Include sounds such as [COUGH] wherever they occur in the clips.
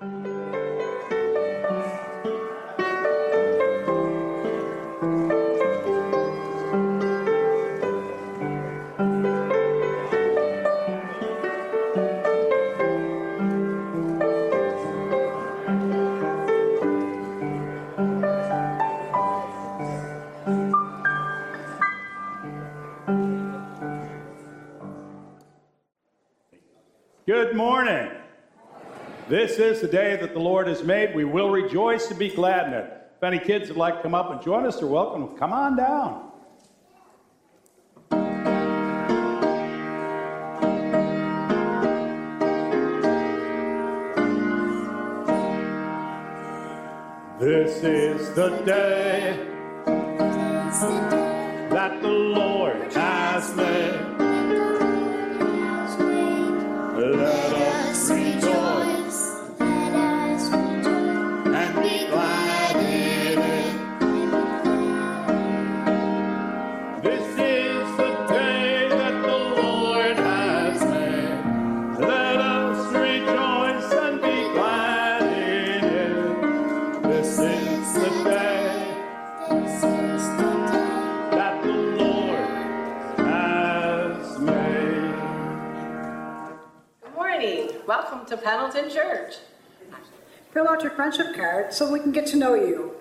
Good This is the day that the Lord has made. We will rejoice and be glad in it. If any kids would like to come up and join us, they're welcome. Come on down. This is the day Church. Fill out your friendship card so we can get to know you.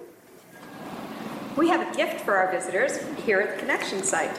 We have a gift for our visitors here at the connection site.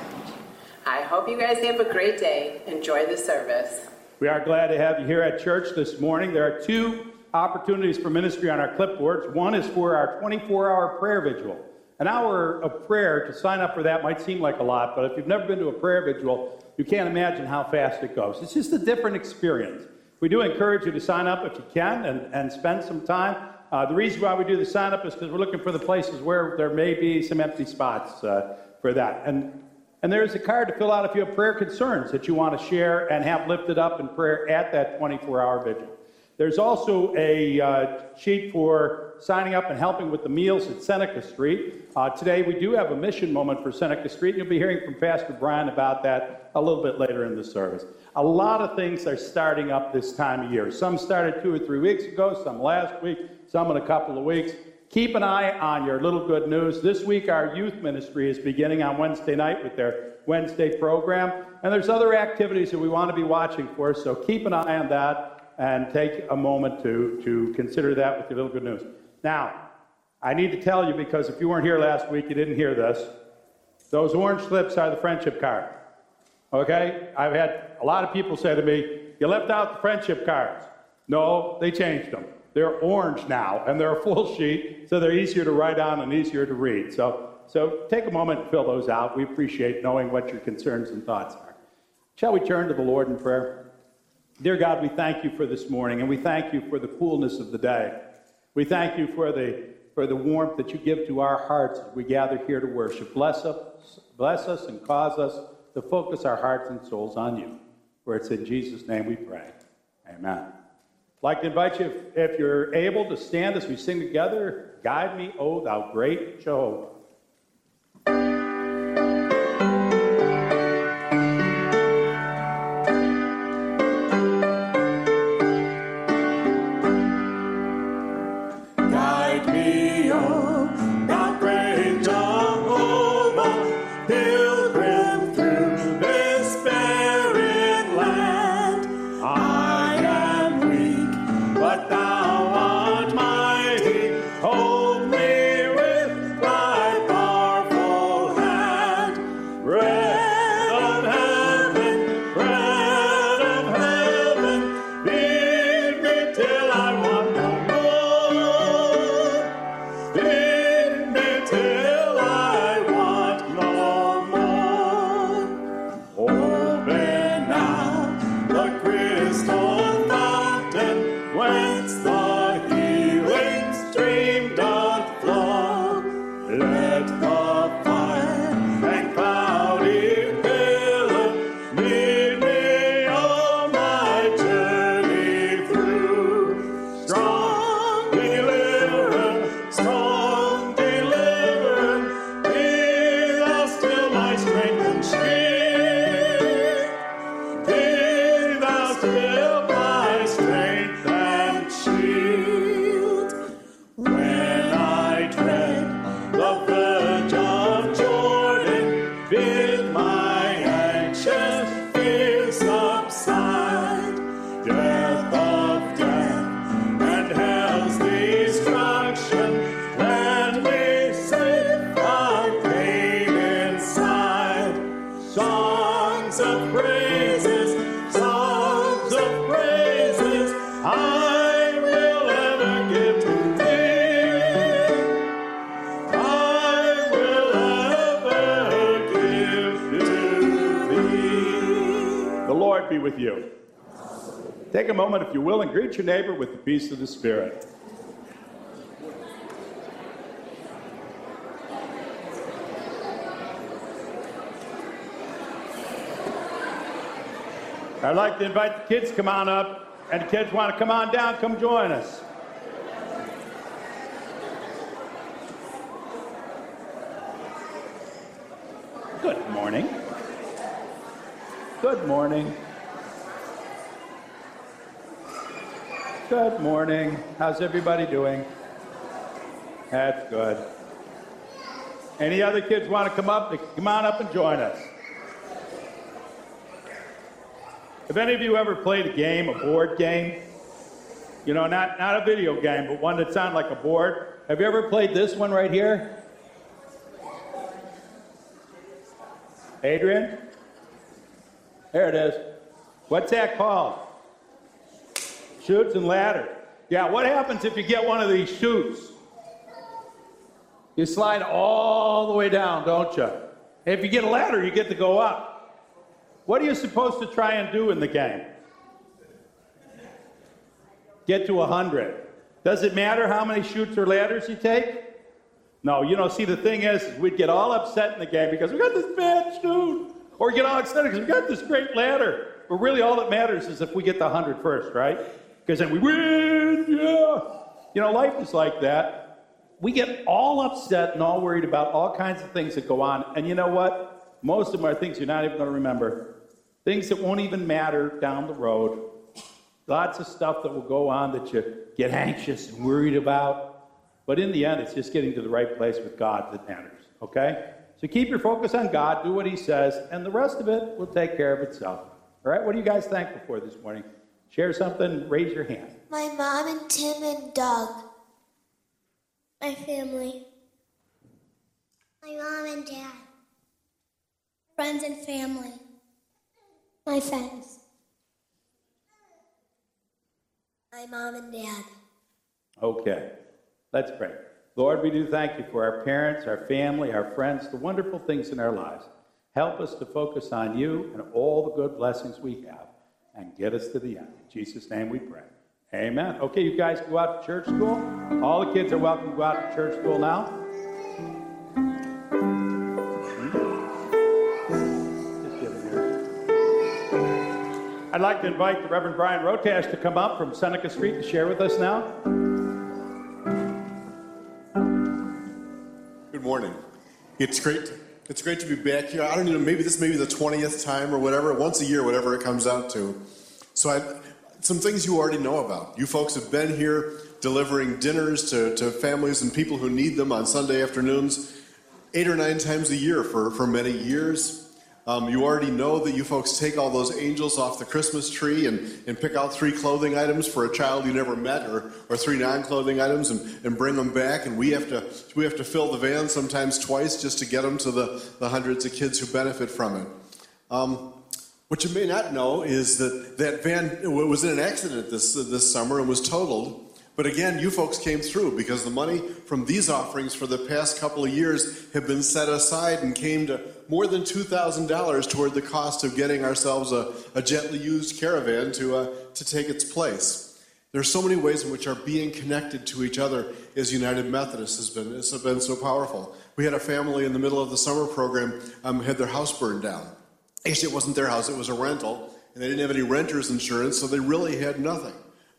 I hope you guys have a great day. Enjoy the service. We are glad to have you here at church this morning. There are two opportunities for ministry on our clipboards. One is for our 24 hour prayer vigil. An hour of prayer, to sign up for that might seem like a lot, but if you've never been to a prayer vigil, you can't imagine how fast it goes. It's just a different experience. We do encourage you to sign up if you can and, and spend some time. Uh, the reason why we do the sign up is because we're looking for the places where there may be some empty spots uh, for that. And and there's a card to fill out if you have prayer concerns that you want to share and have lifted up in prayer at that 24 hour vigil. There's also a uh, sheet for signing up and helping with the meals at Seneca Street. Uh, today we do have a mission moment for Seneca Street. You'll be hearing from Pastor Brian about that a little bit later in the service. A lot of things are starting up this time of year. Some started two or three weeks ago, some last week, some in a couple of weeks. Keep an eye on your little good news. This week, our youth ministry is beginning on Wednesday night with their Wednesday program. And there's other activities that we want to be watching for, so keep an eye on that and take a moment to, to consider that with your little good news. Now, I need to tell you because if you weren't here last week, you didn't hear this. Those orange slips are the friendship card. Okay? I've had a lot of people say to me, You left out the friendship cards. No, they changed them. They're orange now, and they're a full [LAUGHS] sheet, so they're easier to write on and easier to read. So, so take a moment and fill those out. We appreciate knowing what your concerns and thoughts are. Shall we turn to the Lord in prayer? Dear God, we thank you for this morning, and we thank you for the coolness of the day. We thank you for the, for the warmth that you give to our hearts as we gather here to worship. Bless us, bless us and cause us to focus our hearts and souls on you. For it's in Jesus' name we pray. Amen. I'd like to invite you, if, if you're able, to stand as we sing together, Guide Me, O Thou Great Jehovah. Take a moment, if you will, and greet your neighbor with the peace of the Spirit. I'd like to invite the kids to come on up, and the kids want to come on down, come join us. Good morning. Good morning. Good morning. How's everybody doing? That's good. Any other kids want to come up? Come on up and join us. Have any of you ever played a game, a board game? You know, not, not a video game, but one that's on like a board. Have you ever played this one right here? Adrian? There it is. What's that called? Chutes and ladder. Yeah, what happens if you get one of these chutes? You slide all the way down, don't you? If you get a ladder, you get to go up. What are you supposed to try and do in the game? Get to 100. Does it matter how many chutes or ladders you take? No, you know, see, the thing is, we'd get all upset in the game because we got this bad chute. Or get all excited because we got this great ladder. But really, all that matters is if we get the 100 first, right? Because then we win, yeah. You know, life is like that. We get all upset and all worried about all kinds of things that go on. And you know what? Most of them are things you're not even going to remember. Things that won't even matter down the road. Lots of stuff that will go on that you get anxious and worried about. But in the end, it's just getting to the right place with God that matters, okay? So keep your focus on God, do what He says, and the rest of it will take care of itself. All right? What are you guys thankful for this morning? Share something, raise your hand. My mom and Tim and Doug. My family. My mom and dad. Friends and family. My friends. My mom and dad. Okay, let's pray. Lord, we do thank you for our parents, our family, our friends, the wonderful things in our lives. Help us to focus on you and all the good blessings we have and get us to the end. Jesus' name we pray. Amen. Okay, you guys go out to church school. All the kids are welcome to go out to church school now. Here. I'd like to invite the Reverend Brian Rotash to come up from Seneca Street to share with us now. Good morning. It's great. It's great to be back here. I don't know. Maybe this may be the twentieth time or whatever. Once a year, whatever it comes out to. So I, some things you already know about. You folks have been here delivering dinners to, to families and people who need them on Sunday afternoons, eight or nine times a year for, for many years. Um, you already know that you folks take all those angels off the Christmas tree and, and pick out three clothing items for a child you never met or, or three non-clothing items and, and bring them back. And we have, to, we have to fill the van sometimes twice just to get them to the, the hundreds of kids who benefit from it. Um, what you may not know is that that van was in an accident this, this summer and was totaled. But again, you folks came through because the money from these offerings for the past couple of years have been set aside and came to more than $2,000 toward the cost of getting ourselves a, a gently used caravan to, uh, to take its place. There are so many ways in which our being connected to each other as United Methodists has been, has been so powerful. We had a family in the middle of the summer program um, had their house burned down. Actually, it wasn't their house, it was a rental, and they didn't have any renter's insurance, so they really had nothing.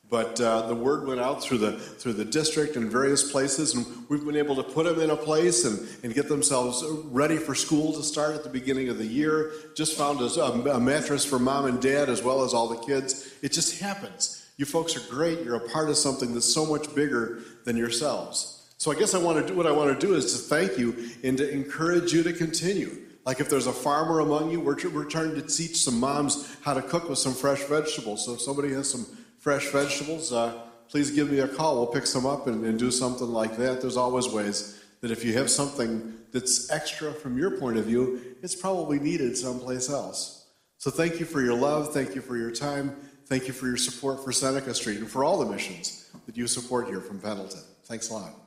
But uh, the word went out through the through the district and various places, and we've been able to put them in a place and, and get themselves ready for school to start at the beginning of the year. Just found a, a mattress for mom and dad as well as all the kids. It just happens. You folks are great. You're a part of something that's so much bigger than yourselves. So I guess I want to do what I want to do is to thank you and to encourage you to continue. Like if there's a farmer among you, we're, we're trying to teach some moms how to cook with some fresh vegetables. So if somebody has some fresh vegetables, uh, please give me a call. We'll pick some up and, and do something like that. There's always ways that if you have something that's extra from your point of view, it's probably needed someplace else. So thank you for your love. Thank you for your time. Thank you for your support for Seneca Street and for all the missions that you support here from Pendleton. Thanks a lot.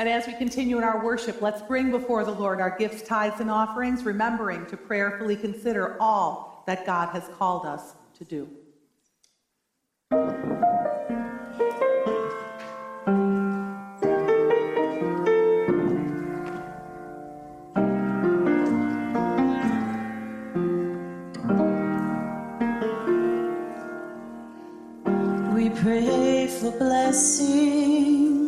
And as we continue in our worship, let's bring before the Lord our gifts, tithes, and offerings, remembering to prayerfully consider all that God has called us to do. We pray for blessings,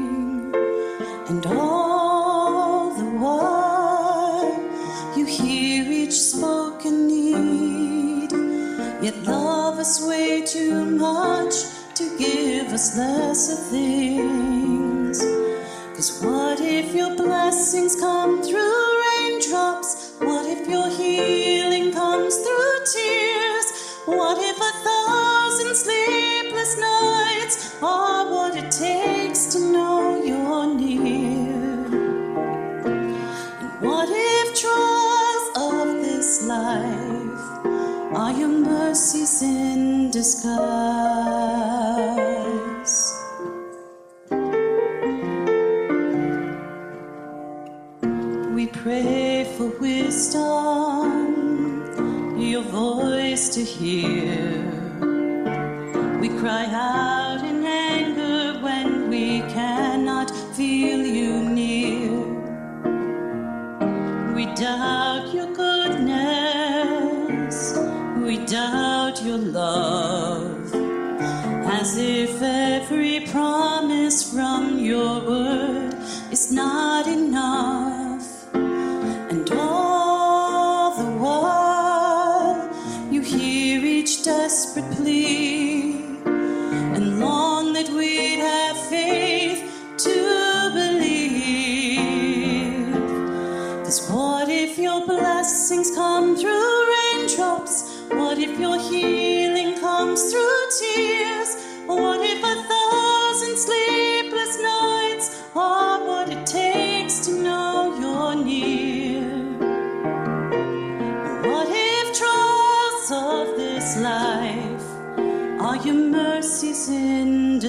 Us way too much to give us lesser things. Cause what if your blessings come through raindrops? What if you're healing mercies in disguise? We pray for wisdom, your voice to hear. We cry out your love, as if every promise from your word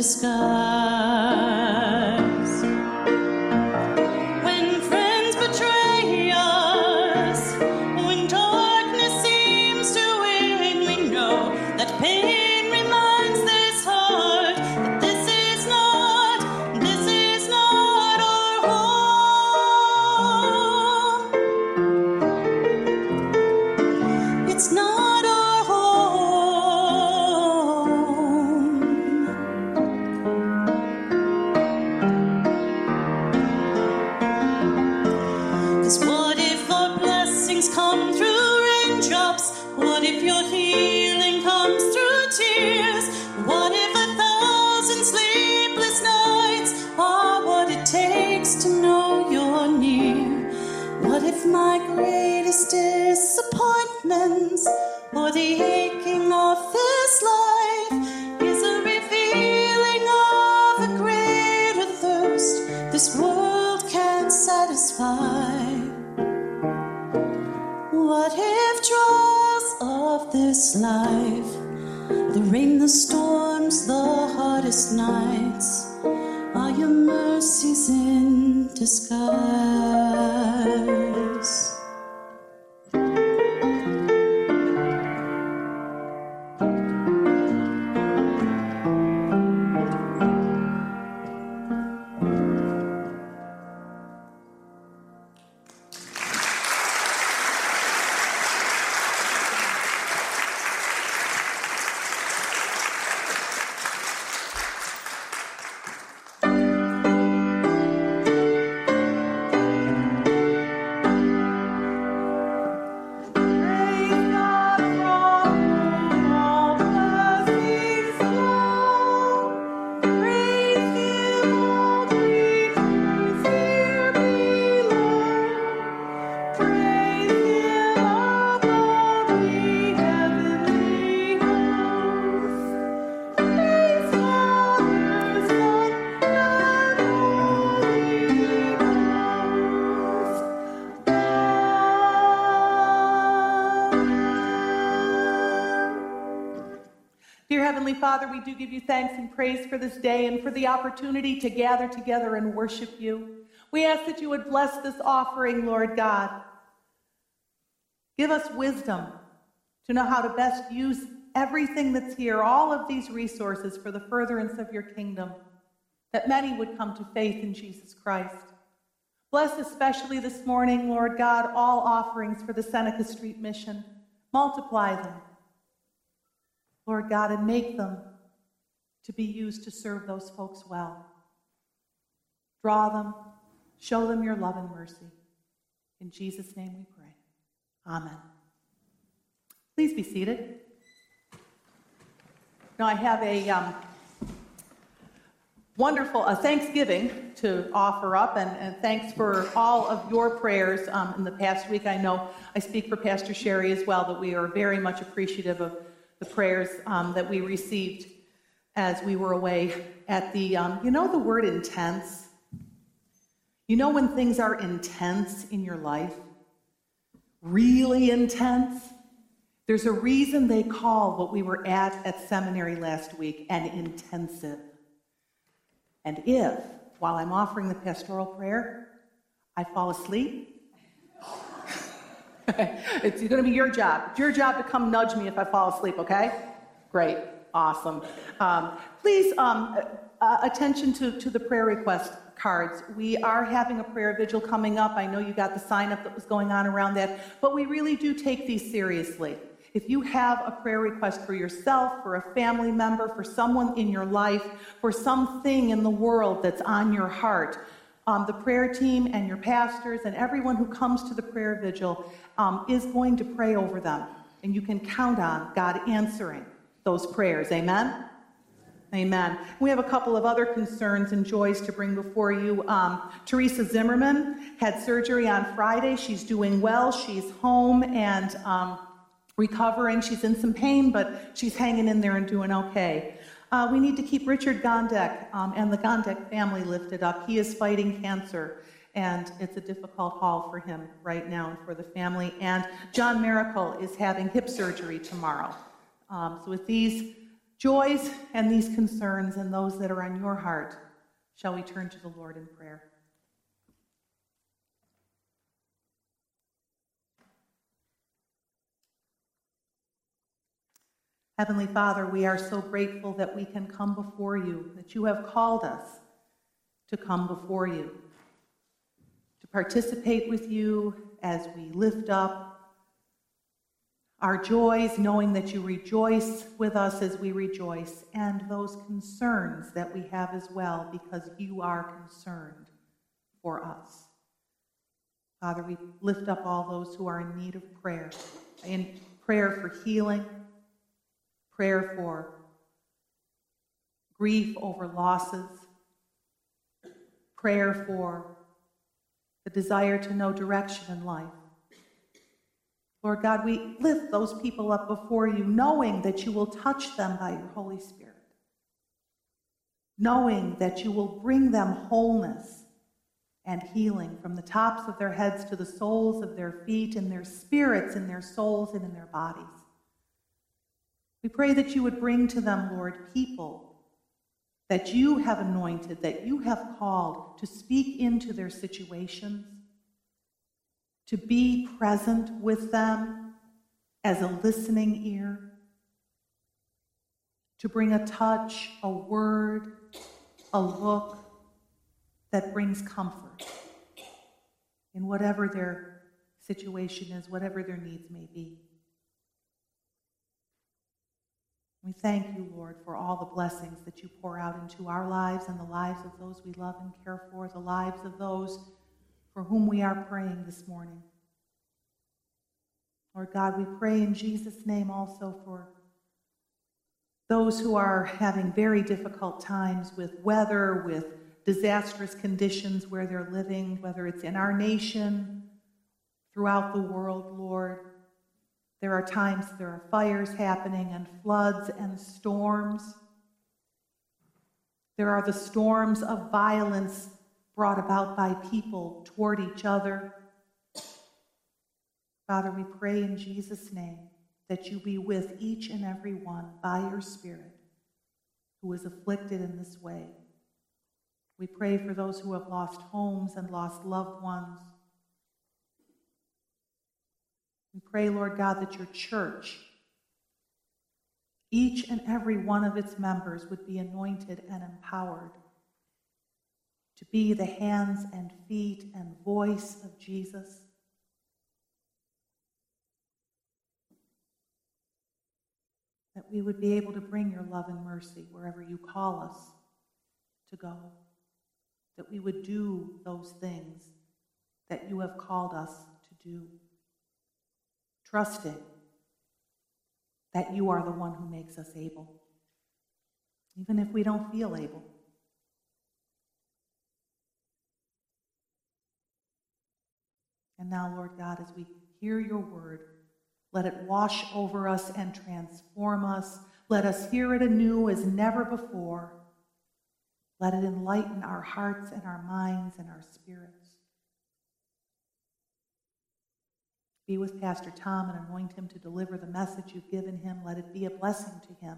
in in Father, we do give you thanks and praise for this day and for the opportunity to gather together and worship you. We ask that you would bless this offering, Lord God. Give us wisdom to know how to best use everything that's here, all of these resources for the furtherance of your kingdom, that many would come to faith in Jesus Christ. Bless especially this morning, Lord God, all offerings for the Seneca Street mission. Multiply them, Lord God, and make them to be used to serve those folks well. Draw them, show them your love and mercy. In Jesus' name we pray. Amen. Please be seated. Now, I have a um, wonderful a Thanksgiving to offer up, and, and, thanks for all of your prayers um, in the past week. I know I speak for Pastor Sherry as well, that we are very much appreciative of the prayers um, that we received as we were away at the, um, you know, the word intense? You know when things are intense in your life? Really intense? There's a reason they call what we were at at seminary last week an intensive. And if, while I'm offering the pastoral prayer, I fall asleep, [LAUGHS] it's going to be your job. It's your job to come nudge me if I fall asleep, okay? Great. Awesome. Um, please, um, uh, attention to, to the prayer request cards. We are having a prayer vigil coming up. I know you got the sign up that was going on around that, but we really do take these seriously. If you have a prayer request for yourself, for a family member, for someone in your life, for something in the world that's on your heart, um, the prayer team and your pastors and everyone who comes to the prayer vigil um, is going to pray over them. And you can count on God answering those prayers. Amen? Amen. We have a couple of other concerns and joys to bring before you. Um, Teresa Zimmerman had surgery on Friday. She's doing well. She's home and um, recovering. She's in some pain, but she's hanging in there and doing okay. Uh, we need to keep Richard Gondek um, and the Gondek family lifted up. He is fighting cancer, and it's a difficult haul for him right now and for the family. And John Miracle is having hip surgery tomorrow. Um, so, with these joys and these concerns and those that are on your heart, shall we turn to the Lord in prayer? Heavenly Father, we are so grateful that we can come before you, that you have called us to come before you, to participate with you as we lift up our joys, knowing that you rejoice with us as we rejoice, and those concerns that we have as well, because you are concerned for us. Father, we lift up all those who are in need of prayer, in prayer for healing prayer for grief over losses, prayer for the desire to know direction in life. Lord God, we lift those people up before you, knowing that you will touch them by your Holy Spirit, knowing that you will bring them wholeness and healing from the tops of their heads to the soles of their feet, in their spirits, in their souls, and in their bodies. We pray that you would bring to them, Lord, people that you have anointed, that you have called to speak into their situations, to be present with them as a listening ear, to bring a touch, a word, a look that brings comfort in whatever their situation is, whatever their needs may be. We thank you, Lord, for all the blessings that you pour out into our lives and the lives of those we love and care for, the lives of those for whom we are praying this morning. Lord God, we pray in Jesus' name also for those who are having very difficult times with weather, with disastrous conditions where they're living, whether it's in our nation, throughout the world, Lord. There are times there are fires happening and floods and storms. There are the storms of violence brought about by people toward each other. Father, we pray in Jesus' name that you be with each and every one by your Spirit who is afflicted in this way. We pray for those who have lost homes and lost loved ones. We pray, Lord God, that your church, each and every one of its members, would be anointed and empowered to be the hands and feet and voice of Jesus. That we would be able to bring your love and mercy wherever you call us to go. That we would do those things that you have called us to do. Trusting that you are the one who makes us able, even if we don't feel able. And now, Lord God, as we hear your word, let it wash over us and transform us. Let us hear it anew as never before. Let it enlighten our hearts and our minds and our spirits. Be with Pastor Tom and anoint him to deliver the message you've given him. Let it be a blessing to him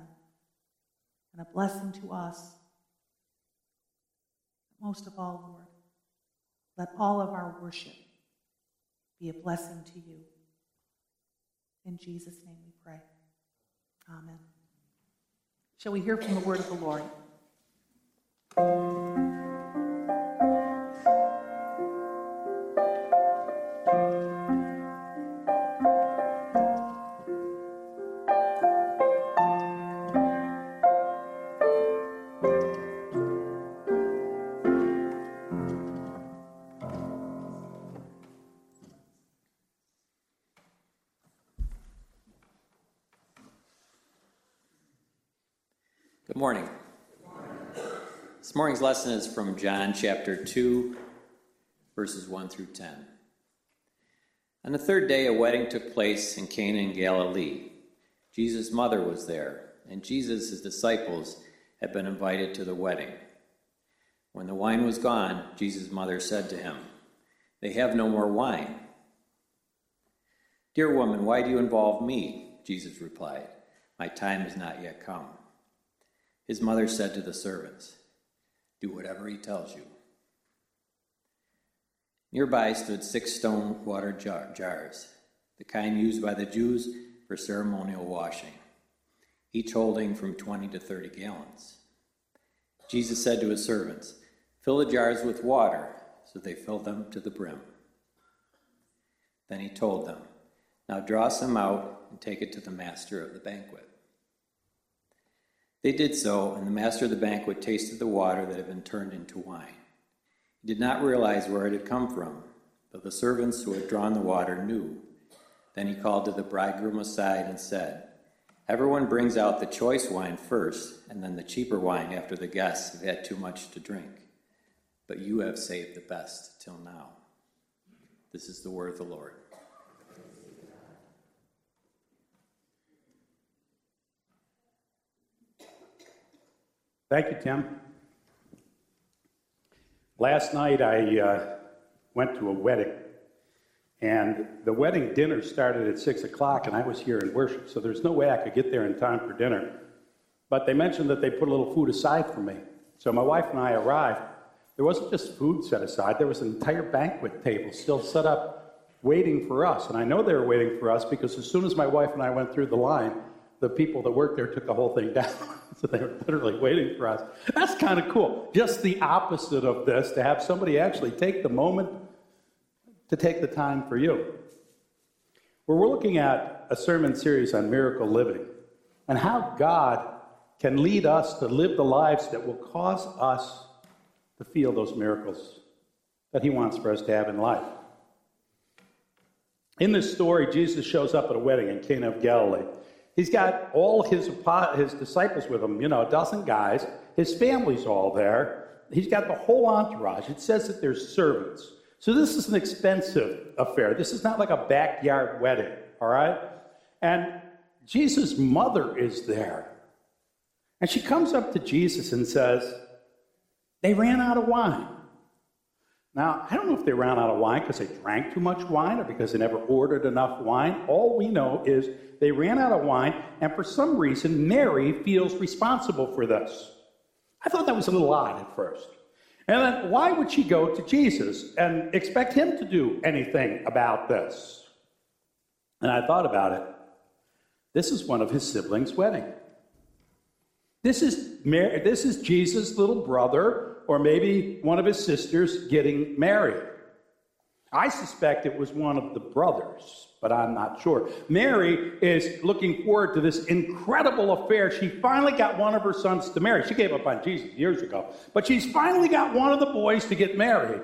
and a blessing to us. Most of all, Lord, let all of our worship be a blessing to you. In Jesus' name we pray. Amen. Shall we hear from the word of the Lord? Good morning. This morning's lesson is from John chapter 2, verses 1 through 10. On the third day, a wedding took place in Cana in Galilee. Jesus' mother was there, and Jesus' his disciples had been invited to the wedding. When the wine was gone, Jesus' mother said to him, They have no more wine. Dear woman, why do you involve me? Jesus replied, My time has not yet come. His mother said to the servants, Do whatever he tells you. Nearby stood six stone water jar- jars, the kind used by the Jews for ceremonial washing, each holding from 20 to 30 gallons. Jesus said to his servants, Fill the jars with water, so they filled them to the brim. Then he told them, Now draw some out and take it to the master of the banquet. They did so, and the master of the banquet tasted the water that had been turned into wine. He did not realize where it had come from, though the servants who had drawn the water knew. Then he called to the bridegroom aside and said, Everyone brings out the choice wine first, and then the cheaper wine after the guests have had too much to drink. But you have saved the best till now. This is the word of the Lord. Thank you, Tim. Last night I uh, went to a wedding, and the wedding dinner started at 6 o'clock, and I was here in worship, so there's no way I could get there in time for dinner. But they mentioned that they put a little food aside for me. So my wife and I arrived. There wasn't just food set aside, there was an entire banquet table still set up waiting for us. And I know they were waiting for us because as soon as my wife and I went through the line, the people that worked there took the whole thing down. [LAUGHS] so they were literally waiting for us. That's kind of cool. Just the opposite of this to have somebody actually take the moment to take the time for you. Where we're looking at a sermon series on miracle living and how God can lead us to live the lives that will cause us to feel those miracles that He wants for us to have in life. In this story, Jesus shows up at a wedding in Cana of Galilee. He's got all his, his disciples with him, you know, a dozen guys. His family's all there. He's got the whole entourage. It says that there's servants. So this is an expensive affair. This is not like a backyard wedding, all right? And Jesus' mother is there. And she comes up to Jesus and says, They ran out of wine. Now, I don't know if they ran out of wine because they drank too much wine or because they never ordered enough wine. All we know is they ran out of wine, and for some reason, Mary feels responsible for this. I thought that was a little odd at first. And then, why would she go to Jesus and expect him to do anything about this? And I thought about it. This is one of his siblings' wedding. This is, Mary, this is Jesus' little brother, or maybe one of his sisters getting married. I suspect it was one of the brothers, but I'm not sure. Mary is looking forward to this incredible affair. She finally got one of her sons to marry. She gave up on Jesus years ago, but she's finally got one of the boys to get married.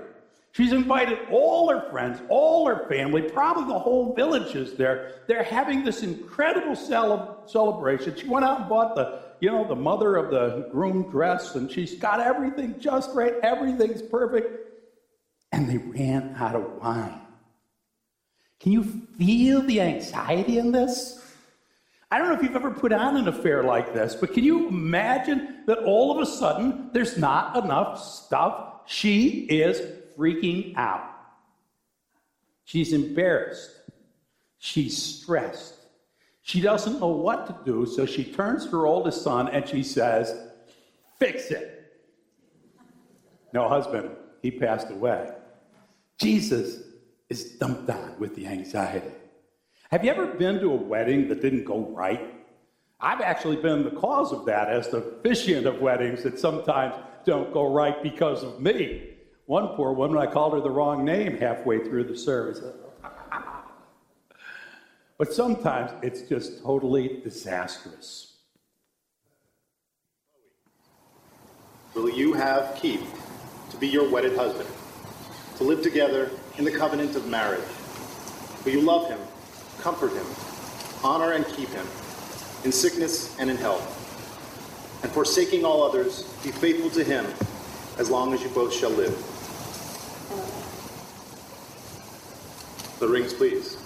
She's invited all her friends, all her family, probably the whole village is there. They're having this incredible cele- celebration. She went out and bought the, you know, the mother of the groom dress, and she's got everything just right. Everything's perfect. And they ran out of wine. Can you feel the anxiety in this? I don't know if you've ever put on an affair like this, but can you imagine that all of a sudden there's not enough stuff? She is freaking out. She's embarrassed. She's stressed. She doesn't know what to do, so she turns to her oldest son and she says, Fix it. No, husband, he passed away. Jesus is dumped on with the anxiety. Have you ever been to a wedding that didn't go right? I've actually been the cause of that as the officiant of weddings that sometimes don't go right because of me. One poor woman, I called her the wrong name halfway through the service. But sometimes it's just totally disastrous. Will you have Keith to be your wedded husband, to live together in the covenant of marriage? Will you love him, comfort him, honor and keep him, in sickness and in health, and forsaking all others, be faithful to him as long as you both shall live? The rings, please.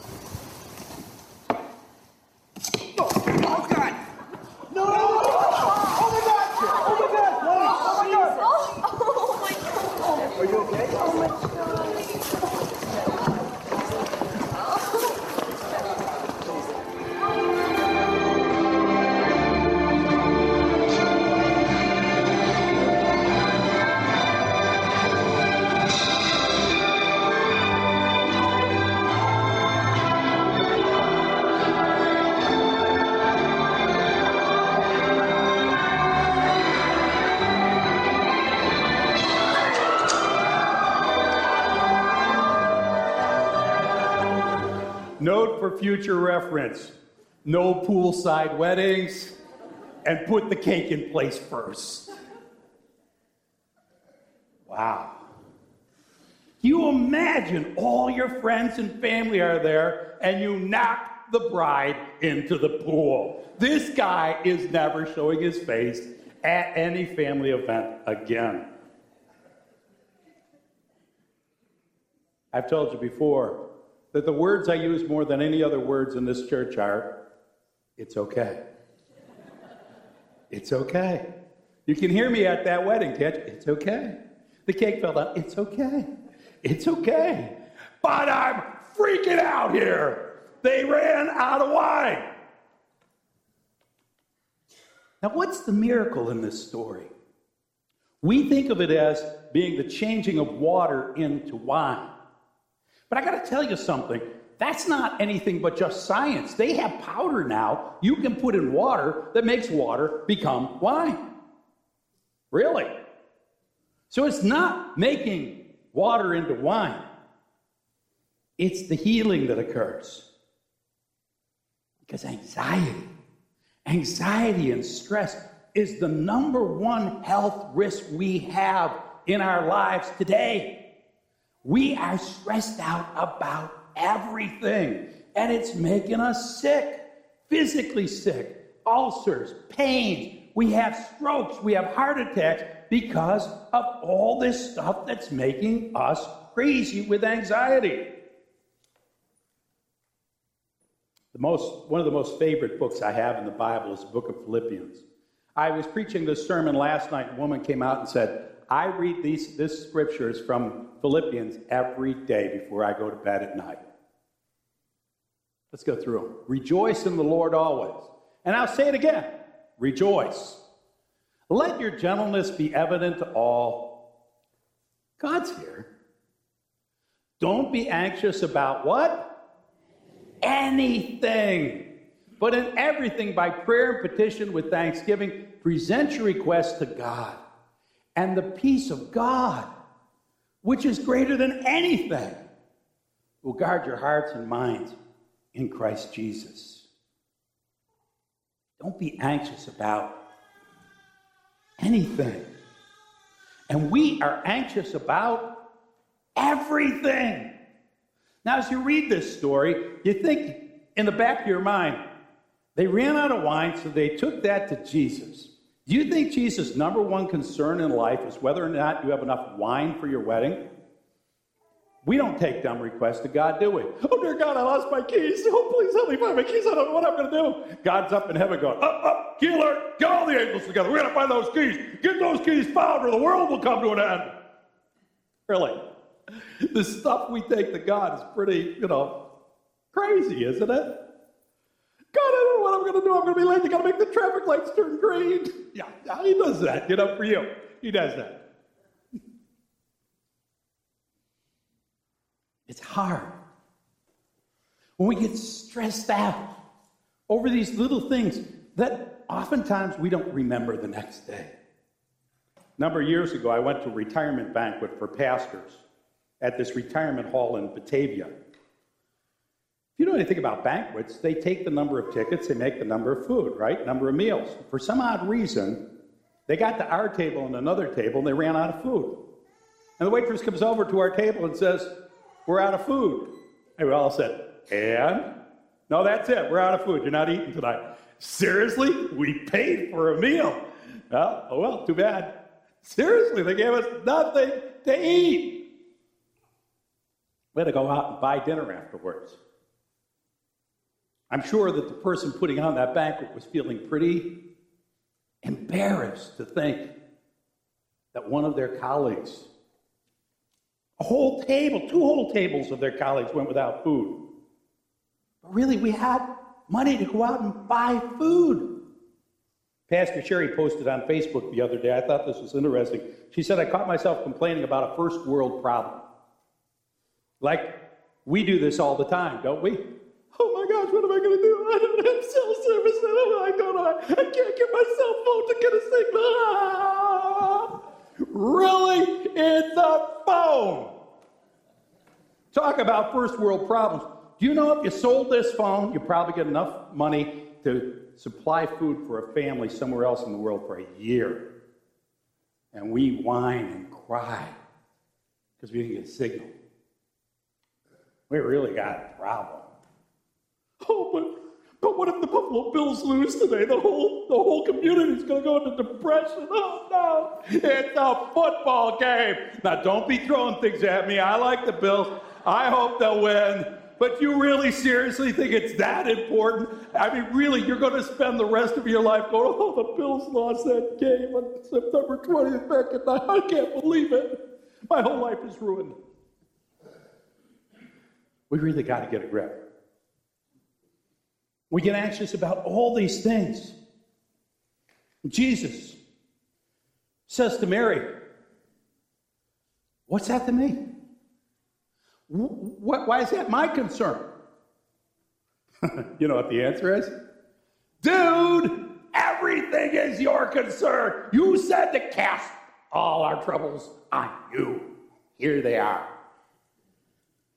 Future reference no poolside weddings, and put the cake in place first. Wow. You imagine all your friends and family are there, and you knock the bride into the pool. This guy is never showing his face at any family event again. I've told you before that the words I use more than any other words in this church are it's okay. It's okay. You can hear me at that wedding, can't you? It's okay. The cake fell down. It's okay. It's okay. But I'm freaking out here. They ran out of wine. Now, what's the miracle in this story? We think of it as being the changing of water into wine. But I got to tell you something. That's not anything but just science. They have powder now you can put in water that makes water become wine. Really? So it's not making water into wine, it's the healing that occurs. Because anxiety, anxiety and stress is the number one health risk we have in our lives today. We are stressed out about everything, and it's making us sick, physically sick, ulcers, pains. We have strokes, we have heart attacks because of all this stuff that's making us crazy with anxiety. The most, one of the most favorite books I have in the Bible is the book of Philippians. I was preaching this sermon last night, and a woman came out and said, I read these this scriptures from Philippians every day before I go to bed at night. Let's go through them. Rejoice in the Lord always. And I'll say it again rejoice. Let your gentleness be evident to all. God's here. Don't be anxious about what? Anything. But in everything, by prayer and petition with thanksgiving, present your requests to God. And the peace of God, which is greater than anything, will guard your hearts and minds in Christ Jesus. Don't be anxious about anything. And we are anxious about everything. Now, as you read this story, you think in the back of your mind, they ran out of wine, so they took that to Jesus. Do you think Jesus' number one concern in life is whether or not you have enough wine for your wedding? We don't take dumb requests to God, do we? Oh, dear God, I lost my keys. Oh, please help me find my keys. I don't know what I'm going to do. God's up in heaven going, up, up, key alert, get all the angels together. We're going to find those keys. Get those keys found or the world will come to an end. Really? The stuff we take to God is pretty, you know, crazy, isn't it? God, I don't know what I'm going to do. I'm going to be late. They got to make the traffic lights turn green. Yeah, yeah, he does that, Get up for you. He does that. It's hard. When we get stressed out over these little things that oftentimes we don't remember the next day. A number of years ago, I went to a retirement banquet for pastors at this retirement hall in Batavia. If you know anything about banquets, they take the number of tickets, they make the number of food, right? Number of meals. For some odd reason, they got to our table and another table and they ran out of food. And the waitress comes over to our table and says, We're out of food. And we all said, And? No, that's it. We're out of food. You're not eating tonight. Seriously? We paid for a meal. Well, oh well, too bad. Seriously, they gave us nothing to eat. We had to go out and buy dinner afterwards. I'm sure that the person putting on that banquet was feeling pretty embarrassed to think that one of their colleagues, a whole table, two whole tables of their colleagues went without food. But really, we had money to go out and buy food. Pastor Sherry posted on Facebook the other day. I thought this was interesting. She said, I caught myself complaining about a first world problem. Like, we do this all the time, don't we? Oh my gosh, what am I going to do? [LAUGHS] I don't have cell service. I don't know. I can't get my cell phone to get a signal. Ah! Really? It's a phone. Talk about first world problems. Do you know if you sold this phone, you'd probably get enough money to supply food for a family somewhere else in the world for a year? And we whine and cry because we didn't get a signal. We really got a problem. Oh, but but what if the Buffalo Bills lose today? The whole the whole community's going to go into depression. Oh no! It's a football game. Now don't be throwing things at me. I like the Bills. I hope they'll win. But you really seriously think it's that important? I mean, really, you're going to spend the rest of your life going, "Oh, the Bills lost that game on September 20th back at night. I can't believe it. My whole life is ruined." We really got to get a grip. We get anxious about all these things. Jesus says to Mary, What's that to me? Why is that my concern? [LAUGHS] you know what the answer is? Dude, everything is your concern. You said to cast all our troubles on you. Here they are.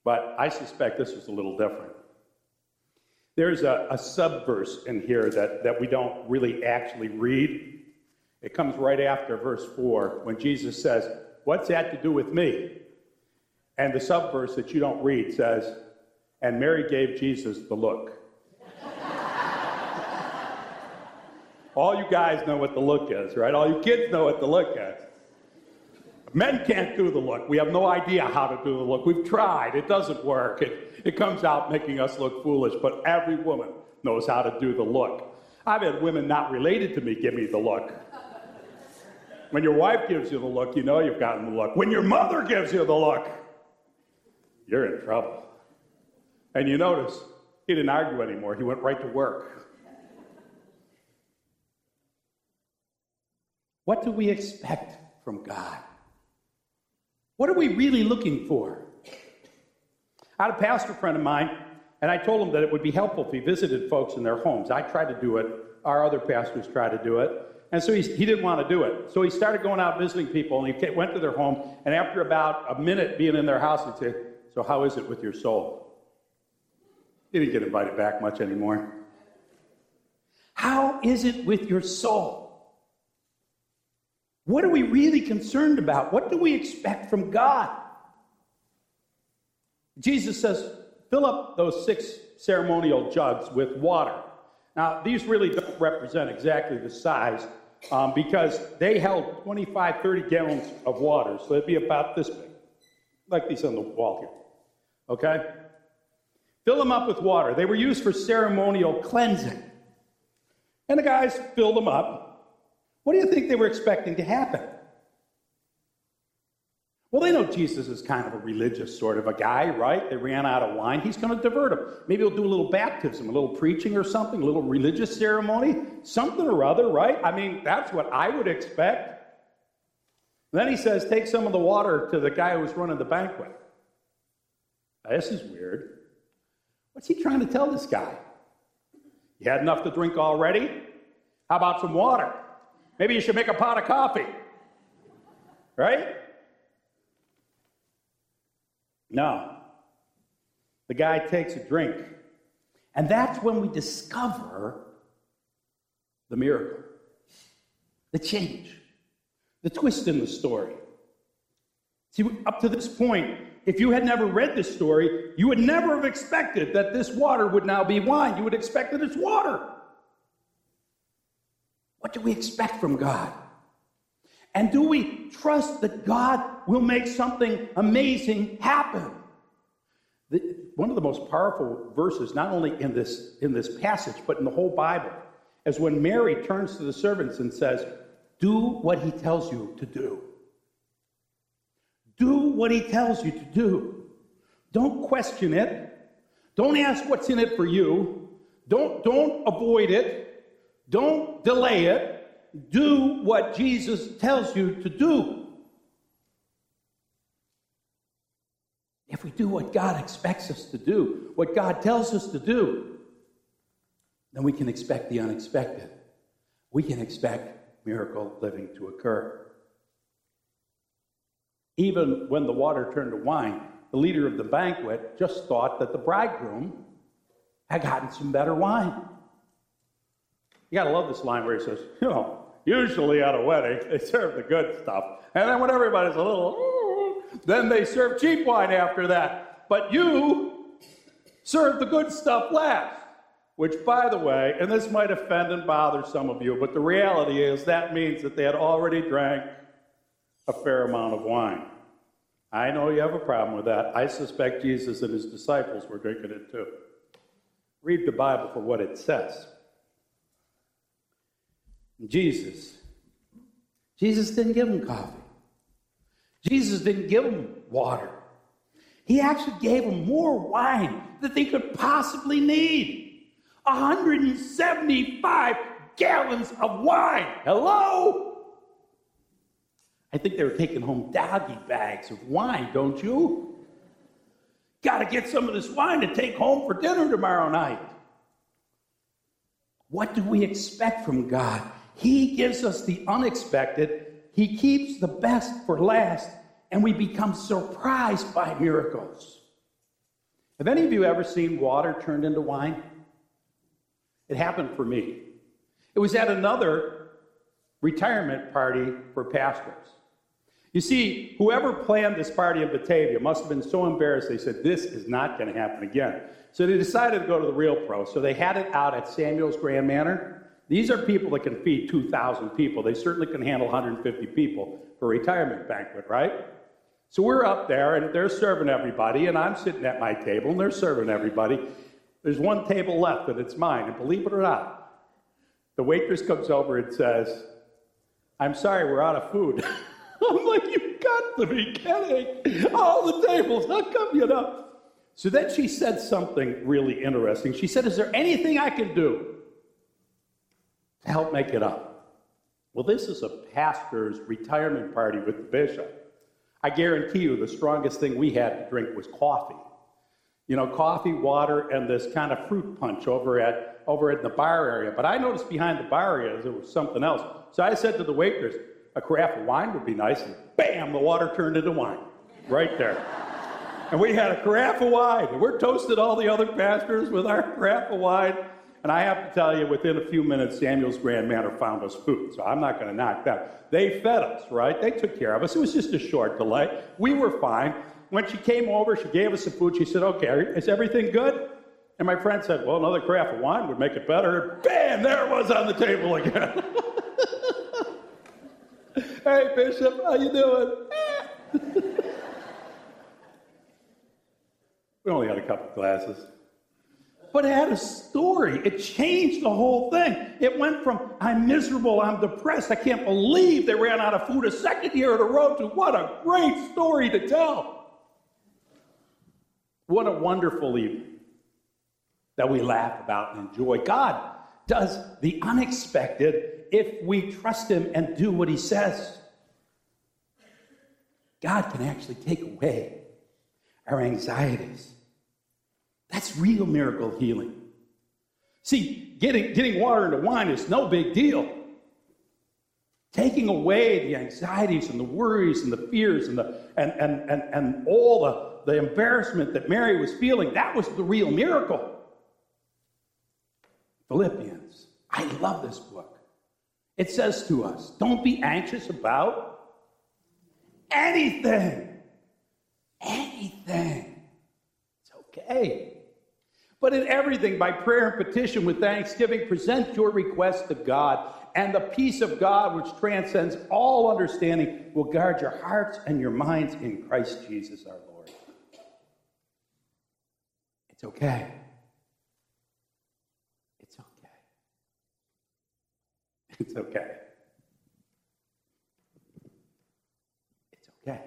But I suspect this was a little different. There's a, a subverse in here that, that we don't really actually read. It comes right after verse 4 when Jesus says, What's that to do with me? And the subverse that you don't read says, And Mary gave Jesus the look. [LAUGHS] All you guys know what the look is, right? All you kids know what the look is. Men can't do the look. We have no idea how to do the look. We've tried. It doesn't work. It, it comes out making us look foolish, but every woman knows how to do the look. I've had women not related to me give me the look. When your wife gives you the look, you know you've gotten the look. When your mother gives you the look, you're in trouble. And you notice he didn't argue anymore, he went right to work. What do we expect from God? What are we really looking for? I had a pastor friend of mine, and I told him that it would be helpful if he visited folks in their homes. I tried to do it, our other pastors tried to do it. And so he, he didn't want to do it. So he started going out visiting people, and he went to their home, and after about a minute being in their house, he'd say, So, how is it with your soul? He didn't get invited back much anymore. How is it with your soul? What are we really concerned about? What do we expect from God? Jesus says, fill up those six ceremonial jugs with water. Now, these really don't represent exactly the size um, because they held 25, 30 gallons of water. So it'd be about this big, like these on the wall here. Okay? Fill them up with water. They were used for ceremonial cleansing. And the guys filled them up. What do you think they were expecting to happen? Well, they know Jesus is kind of a religious sort of a guy, right? They ran out of wine. He's going to divert them. Maybe he'll do a little baptism, a little preaching or something, a little religious ceremony, something or other, right? I mean, that's what I would expect. then he says, Take some of the water to the guy who's running the banquet. Now, this is weird. What's he trying to tell this guy? You had enough to drink already? How about some water? Maybe you should make a pot of coffee. Right? No. The guy takes a drink. And that's when we discover the miracle, the change, the twist in the story. See, up to this point, if you had never read this story, you would never have expected that this water would now be wine. You would expect that it's water. What do we expect from God? And do we trust that God will make something amazing happen? The, one of the most powerful verses, not only in this, in this passage, but in the whole Bible, is when Mary turns to the servants and says, Do what he tells you to do. Do what he tells you to do. Don't question it. Don't ask what's in it for you. Don't, don't avoid it. Don't delay it. Do what Jesus tells you to do. If we do what God expects us to do, what God tells us to do, then we can expect the unexpected. We can expect miracle living to occur. Even when the water turned to wine, the leader of the banquet just thought that the bridegroom had gotten some better wine. You got to love this line where he says, you know, usually at a wedding, they serve the good stuff. And then when everybody's a little, then they serve cheap wine after that. But you serve the good stuff last. Which, by the way, and this might offend and bother some of you, but the reality is that means that they had already drank a fair amount of wine. I know you have a problem with that. I suspect Jesus and his disciples were drinking it too. Read the Bible for what it says. Jesus. Jesus didn't give them coffee. Jesus didn't give them water. He actually gave them more wine that they could possibly need. 175 gallons of wine. Hello? I think they were taking home doggy bags of wine, don't you? Got to get some of this wine to take home for dinner tomorrow night. What do we expect from God? He gives us the unexpected, He keeps the best for last, and we become surprised by miracles. Have any of you ever seen water turned into wine? It happened for me. It was at another retirement party for pastors. You see, whoever planned this party in Batavia must have been so embarrassed, they said, This is not going to happen again. So they decided to go to the real pro. So they had it out at Samuel's Grande Manor. These are people that can feed 2,000 people. They certainly can handle 150 people for a retirement banquet, right? So we're up there and they're serving everybody, and I'm sitting at my table and they're serving everybody. There's one table left and it's mine, and believe it or not, the waitress comes over and says, I'm sorry, we're out of food. [LAUGHS] I'm like, you You got to be kidding. All the tables, how come you know? So then she said something really interesting. She said, Is there anything I can do help make it up? Well, this is a pastor's retirement party with the bishop. I guarantee you the strongest thing we had to drink was coffee. You know, coffee, water, and this kind of fruit punch over at over in the bar area. But I noticed behind the bar area there was something else. So I said to the waitress, a carafe of wine would be nice. And bam, the water turned into wine right there. And we had a carafe of wine. And we're toasted all the other pastors with our carafe of wine. And I have to tell you, within a few minutes, Samuel's Grande found us food. So I'm not going to knock that. They fed us, right? They took care of us. It was just a short delay. We were fine. When she came over, she gave us some food. She said, Okay, is everything good? And my friend said, Well, another carafe of wine would make it better. Bam, there it was on the table again. [LAUGHS] hey, Bishop, how you doing? [LAUGHS] we only had a couple glasses. But it had a story. It changed the whole thing. It went from I'm miserable, I'm depressed, I can't believe they ran out of food a second year in a row to what a great story to tell. What a wonderful evening that we laugh about and enjoy. God does the unexpected if we trust Him and do what He says. God can actually take away our anxieties. That's real miracle healing. See, getting, getting water into wine is no big deal. Taking away the anxieties and the worries and the fears and, the, and, and, and, and all the, the embarrassment that Mary was feeling, that was the real miracle. Philippians. I love this book. It says to us don't be anxious about anything. Anything. It's okay. But in everything, by prayer and petition with thanksgiving, present your requests to God, and the peace of God, which transcends all understanding, will guard your hearts and your minds in Christ Jesus our Lord. It's okay. It's okay. It's okay. It's okay.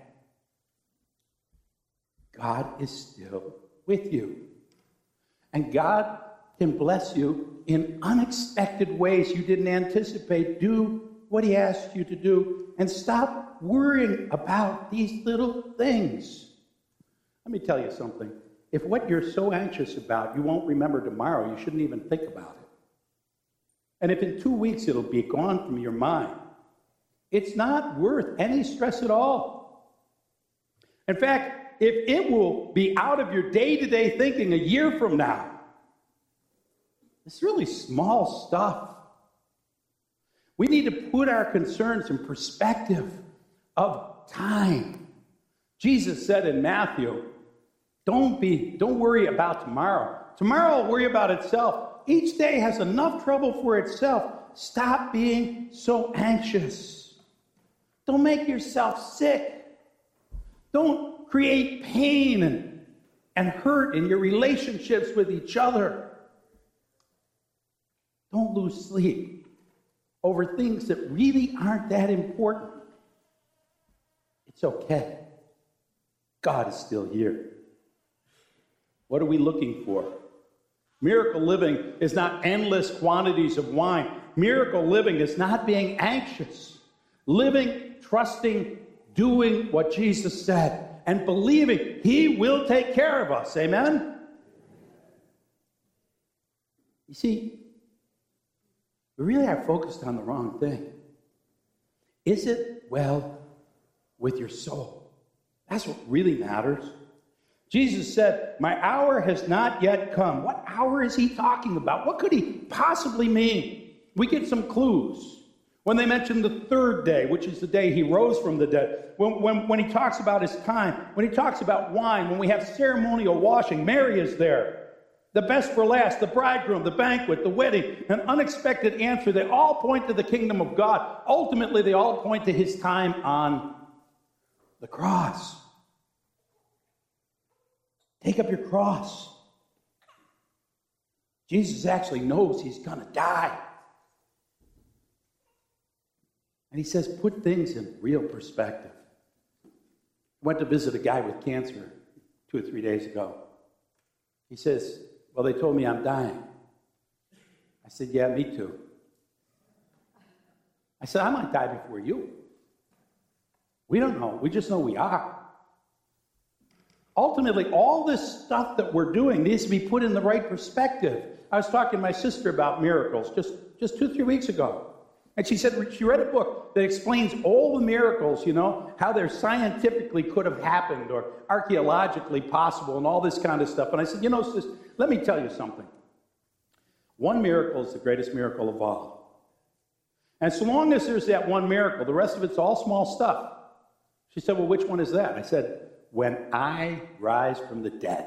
God is still with you. And God can bless you in unexpected ways you didn't anticipate. Do what He asked you to do and stop worrying about these little things. Let me tell you something. If what you're so anxious about you won't remember tomorrow, you shouldn't even think about it. And if in two weeks it'll be gone from your mind, it's not worth any stress at all. In fact, if it will be out of your day to day thinking a year from now, it's really small stuff. We need to put our concerns in perspective of time. Jesus said in Matthew, don't be don't worry about tomorrow. Tomorrow will worry about itself. Each day has enough trouble for itself. Stop being so anxious. Don't make yourself sick. Don't create pain and, and hurt in your relationships with each other. Don't lose sleep over things that really aren't that important. It's okay. God is still here. What are we looking for? Miracle living is not endless quantities of wine. Miracle living is not being anxious. Living, trusting, doing what Jesus said, and believing He will take care of us. Amen? You see, we really are focused on the wrong thing. Is it well with your soul? That's what really matters. Jesus said, My hour has not yet come. What hour is he talking about? What could he possibly mean? We get some clues. When they mention the third day, which is the day he rose from the dead, when, when, when he talks about his time, when he talks about wine, when we have ceremonial washing, Mary is there. The best for last, the bridegroom, the banquet, the wedding, an unexpected answer. They all point to the kingdom of God. Ultimately, they all point to his time on the cross. Take up your cross. Jesus actually knows he's going to die. And he says, put things in real perspective. went to visit a guy with cancer two or three days ago. He says, Well, they told me I'm dying. I said, Yeah, me too. I said, I might die before you. We don't know. We just know we are. Ultimately, all this stuff that we're doing needs to be put in the right perspective. I was talking to my sister about miracles just, just two, three weeks ago. And she said she read a book that explains all the miracles, you know, how they're scientifically could have happened or archaeologically possible and all this kind of stuff. And I said, you know, sis, let me tell you something. One miracle is the greatest miracle of all. And so long as there's that one miracle, the rest of it's all small stuff. She said, well, which one is that? I said, when I rise from the dead.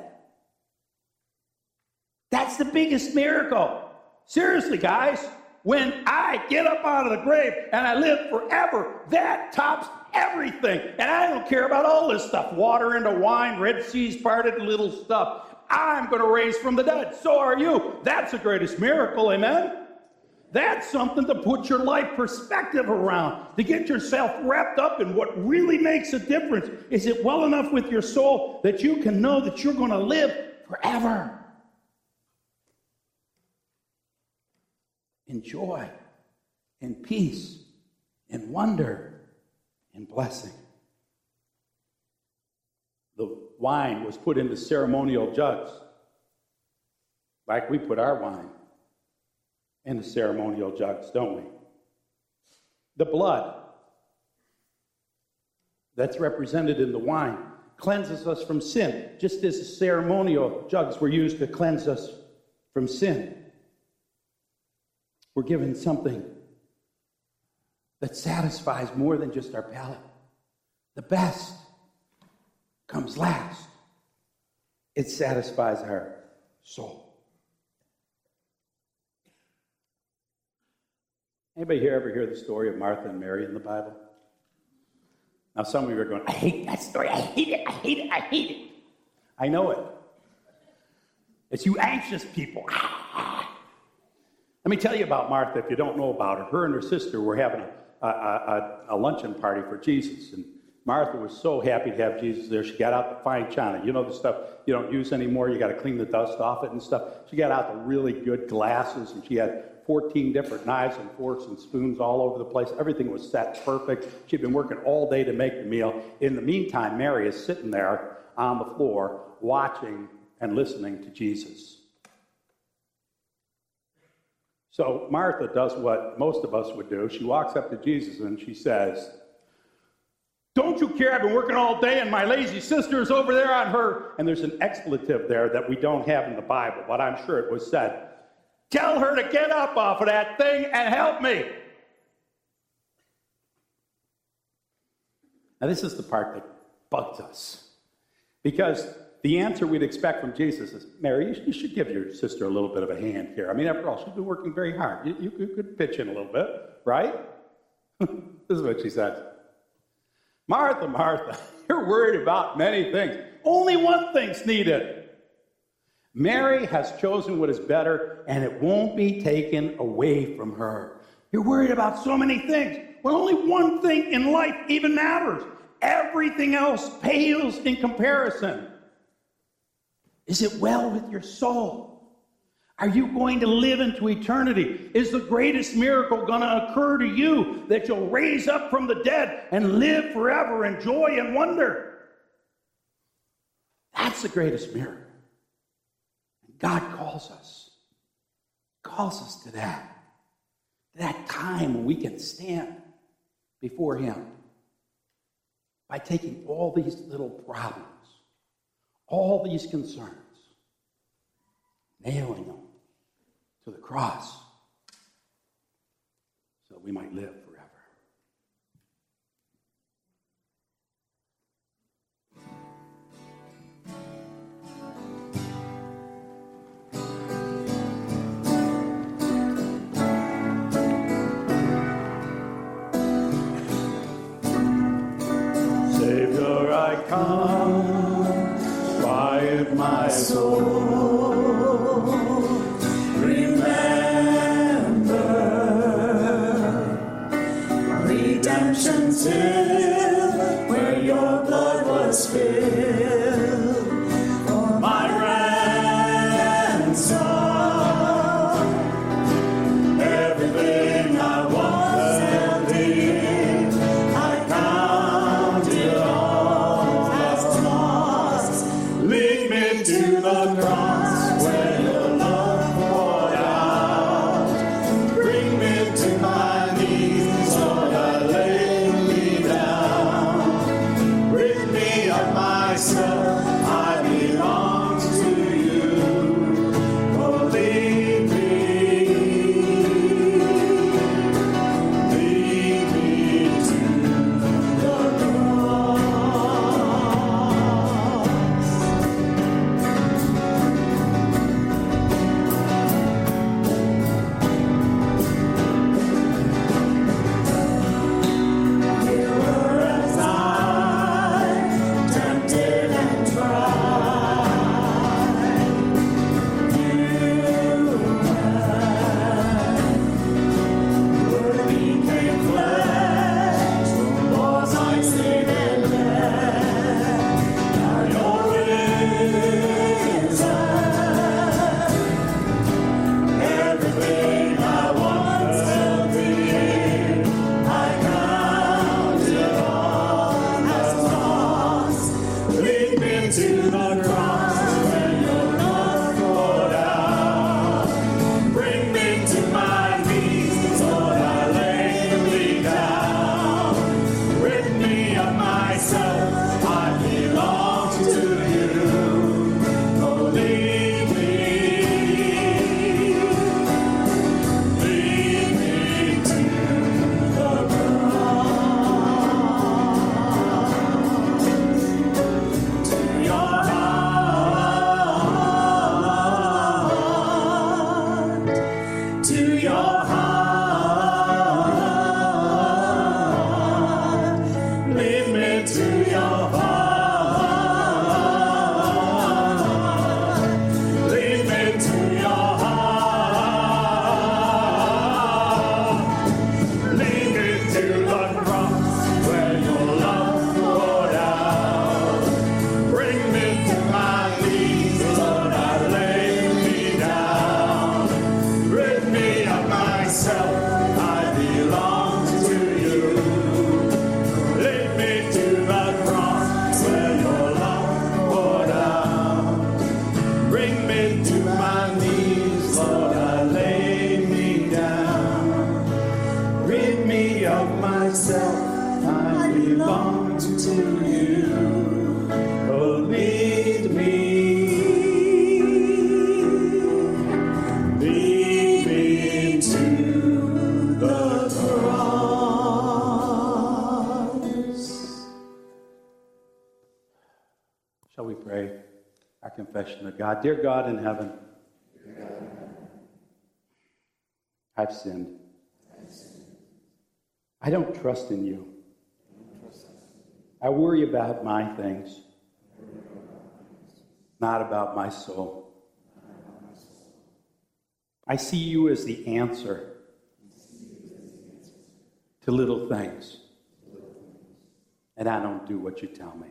That's the biggest miracle. Seriously, guys. When I get up out of the grave and I live forever, that tops everything. And I don't care about all this stuff water into wine, Red Seas parted, little stuff. I'm going to raise from the dead. So are you. That's the greatest miracle, amen? That's something to put your life perspective around, to get yourself wrapped up in what really makes a difference. Is it well enough with your soul that you can know that you're going to live forever? In joy, in peace, in wonder, in blessing. The wine was put into ceremonial jugs, like we put our wine in the ceremonial jugs, don't we? The blood that's represented in the wine cleanses us from sin, just as ceremonial jugs were used to cleanse us from sin. We're given something that satisfies more than just our palate. The best comes last, it satisfies our soul. Anybody here ever hear the story of Martha and Mary in the Bible? Now, some of you are going, I hate that story. I hate it. I hate it. I hate it. I know it. It's you anxious people. Ah. Let me tell you about Martha if you don't know about her. Her and her sister were having a, a, a, a, luncheon party for Jesus. And Martha was so happy to have Jesus there. She got out the fine china. You know the stuff you don't use anymore. You got to clean the dust off it and stuff. She got out the really good glasses and she had 14 different knives and forks and spoons all over the place. Everything was set perfect. She'd been working all day to make the meal. In the meantime, Mary is sitting there on the floor watching and listening to Jesus. So Martha does what most of us would do. She walks up to Jesus and she says, Don't you care? I've been working all day and my lazy sister is over there on her. And there's an expletive there that we don't have in the Bible, but I'm sure it was said. Tell her to get up off of that thing and help me. Now, this is the part that bugs us. Because the answer we'd expect from Jesus is, Mary, you should give your sister a little bit of a hand here. I mean, after all, she's been working very hard. You, you could pitch in a little bit, right? [LAUGHS] this is what she says Martha, Martha, [LAUGHS] you're worried about many things. Only one thing's needed. Mary has chosen what is better, and it won't be taken away from her. You're worried about so many things. Well, only one thing in life even matters. Everything else pales in comparison. Is it well with your soul? Are you going to live into eternity? Is the greatest miracle going to occur to you that you'll raise up from the dead and live forever in joy and wonder? That's the greatest miracle. And God calls us, calls us to that, that time when we can stand before Him by taking all these little problems all these concerns, nailing them to the cross so we might live forever. Savior, I come, quiet my Dear God in heaven, I've sinned. I don't trust in you. I worry about my things, not about my soul. I see you as the answer to little things, and I don't do what you tell me.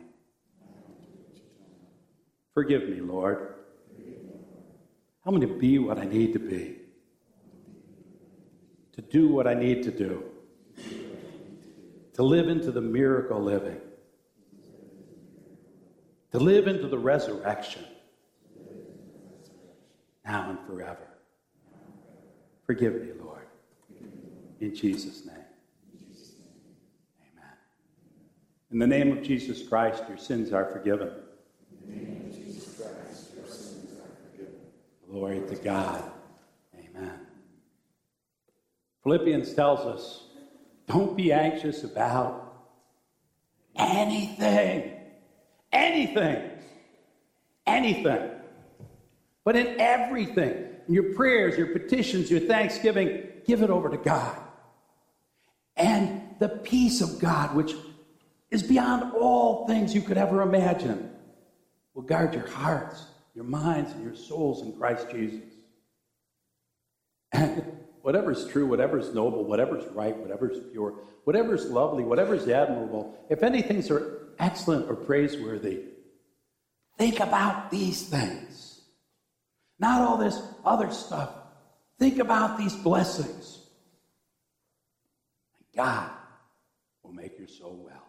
Forgive me, Lord. Help going to be what I need to be, to do what I need to do, to live into the miracle living, to live into the resurrection, now and forever. Forgive me, Lord. In Jesus' name. Amen. In the name of Jesus Christ, your sins are forgiven. Glory to God. Amen. Philippians tells us don't be anxious about anything. Anything. Anything. But in everything, in your prayers, your petitions, your thanksgiving, give it over to God. And the peace of God, which is beyond all things you could ever imagine, will guard your hearts, your minds, and your souls in Christ Jesus. [LAUGHS] And is true, whatever is noble, whatever is right, whatever is pure, whatever is lovely, whatever is admirable, if any things are excellent or praiseworthy, think about these things. Not all this other stuff. Think about these blessings. God will make your soul well.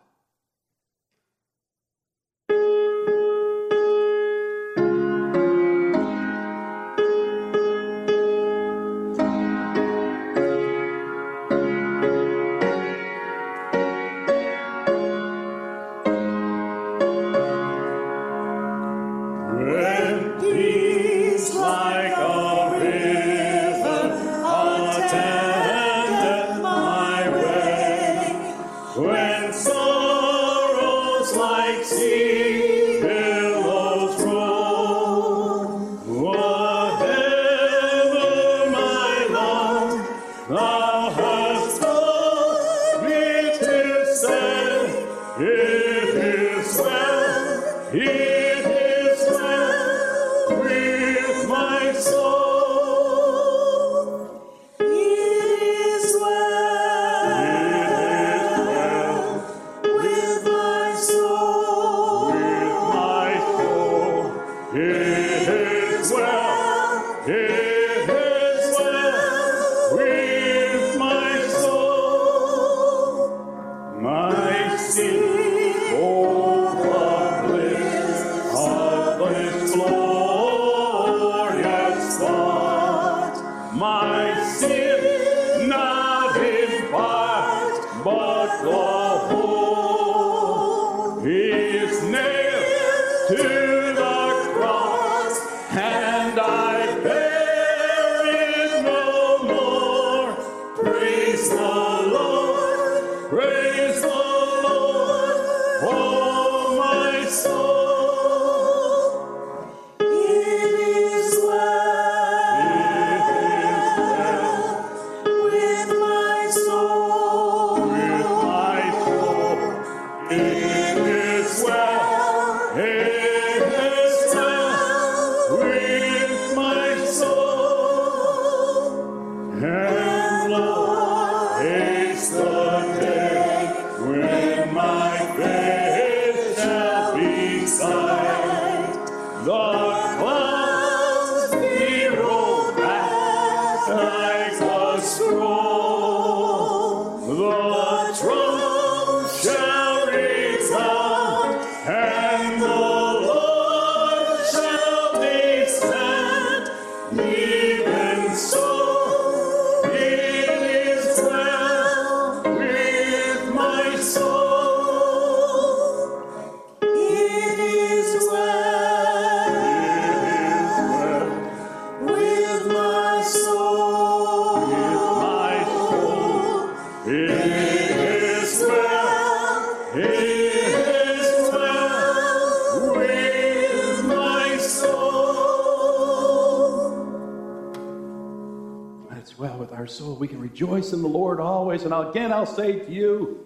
again, I'll say to you,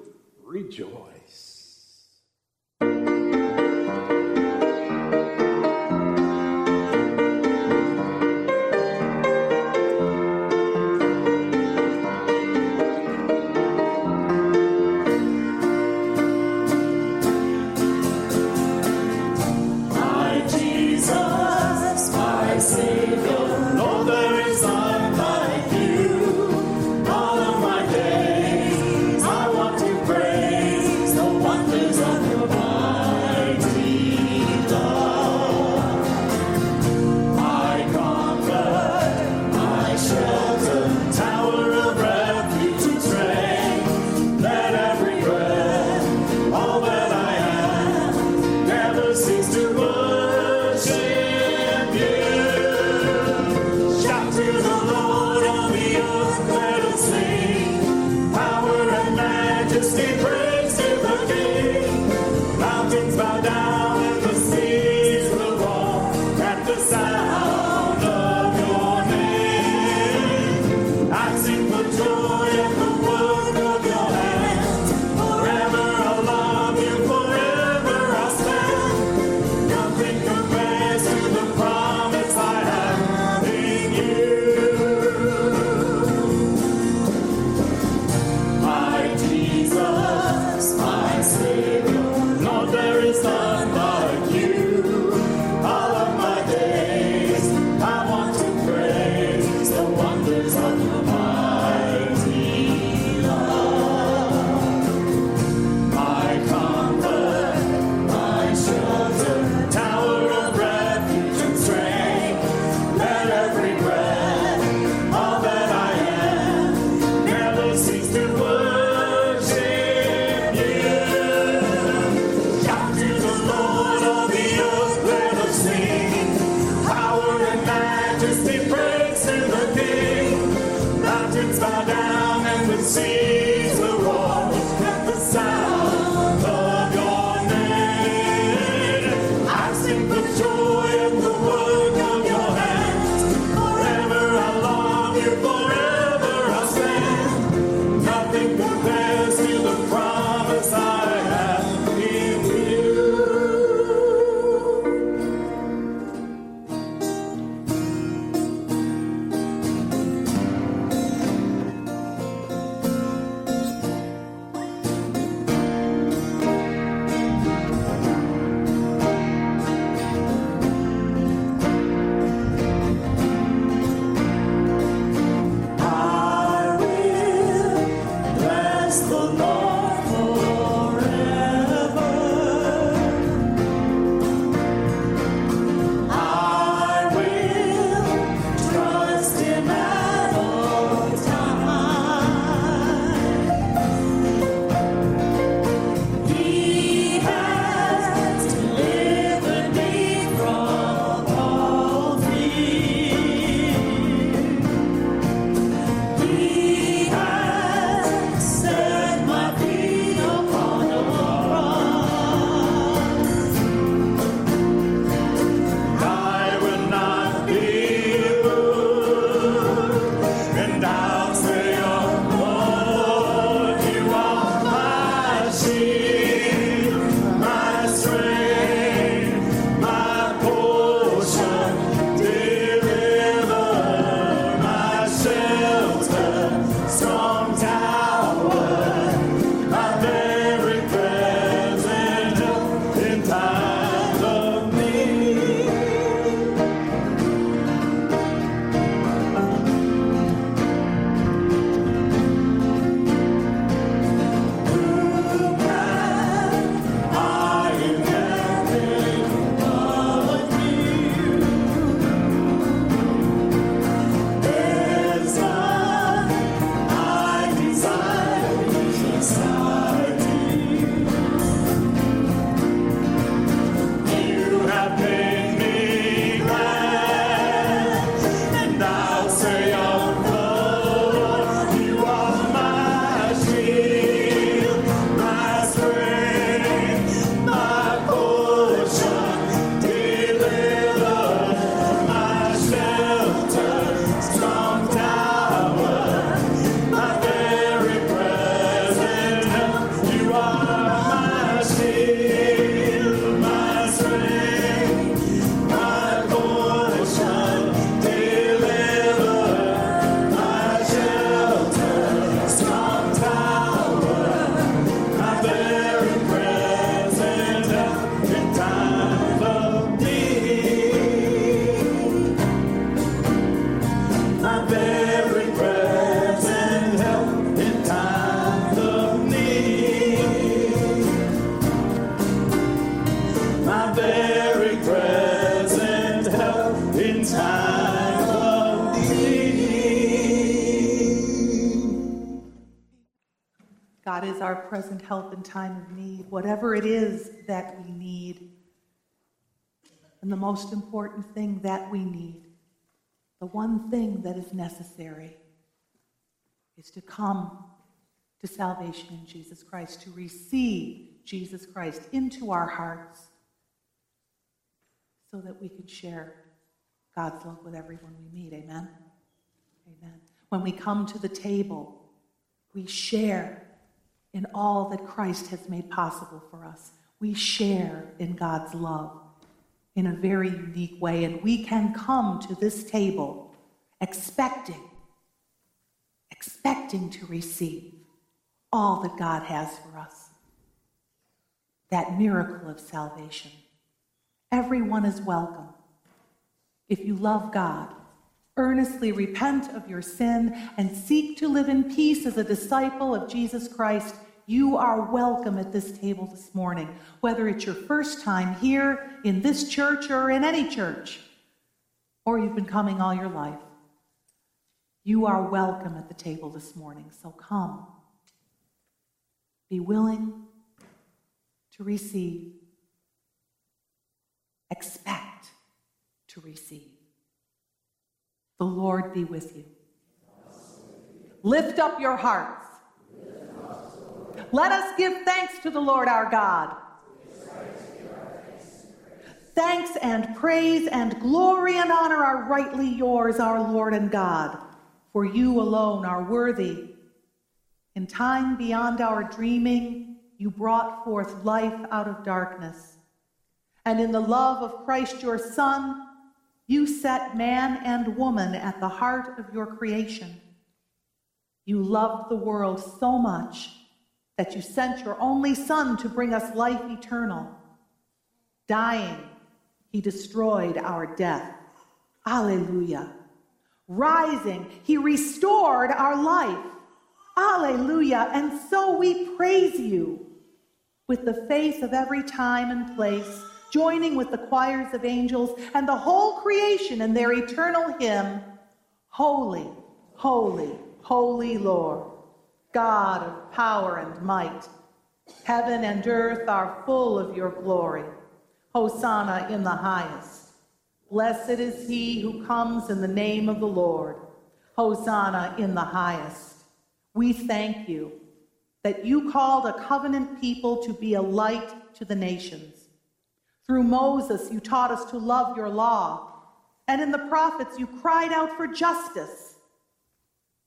that we need. And the most important thing that we need, the one thing that is necessary, is to come to salvation in Jesus Christ, to receive Jesus Christ into our hearts so that we can share God's love with everyone we meet. Amen? Amen. When we come to the table, we share in all that Christ has made possible for us. We share in God's love in a very unique way, and we can come to this table expecting, expecting to receive all that God has for us. That miracle of salvation. Everyone is welcome. If you love God, earnestly repent of your sin and seek to live in peace as a disciple of Jesus Christ, you are welcome at this table this morning, whether it's your first time here in this church or in any church, or you've been coming all your life. You are welcome at the table this morning, so come. Be willing to receive. Expect to receive. The Lord be with you. Lift up your hearts. Let us give thanks to the Lord our God. Thanks and praise and glory and honor are rightly yours, our Lord and God, for you alone are worthy. In time beyond our dreaming, you brought forth life out of darkness. And in the love of Christ your Son, you set man and woman at the heart of your creation. You loved the world so much that you sent your only Son to bring us life eternal. Dying, he destroyed our death. Alleluia. Rising, he restored our life. Alleluia. And so we praise you with the faith of every time and place, joining with the choirs of angels and the whole creation in their eternal hymn Holy, holy, holy Lord, God of power and might. Heaven and earth are full of your glory. Hosanna in the highest. Blessed is he who comes in the name of the Lord. Hosanna in the highest. We thank you that you called a covenant people to be a light to the nations. Through Moses, you taught us to love your law, and in the prophets, you cried out for justice.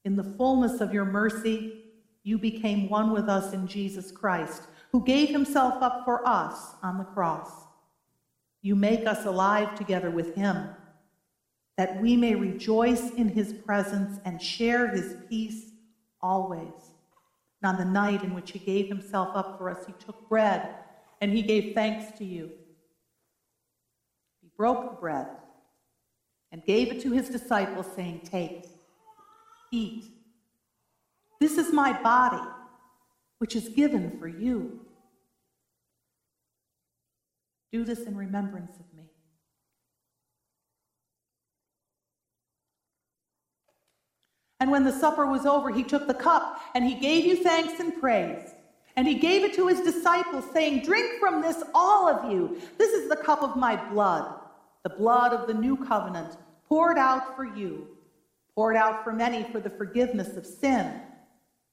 In the fullness of your mercy, you became one with us in Jesus Christ, who gave himself up for us on the cross. You make us alive together with him, that we may rejoice in his presence and share his peace always. And on the night in which he gave himself up for us, he took bread and he gave thanks to you. He broke the bread and gave it to his disciples, saying, Take, eat. This is my body, which is given for you. Do this in remembrance of me. And when the supper was over, he took the cup and he gave you thanks and praise. And he gave it to his disciples, saying, Drink from this, all of you. This is the cup of my blood, the blood of the new covenant, poured out for you, poured out for many for the forgiveness of sin.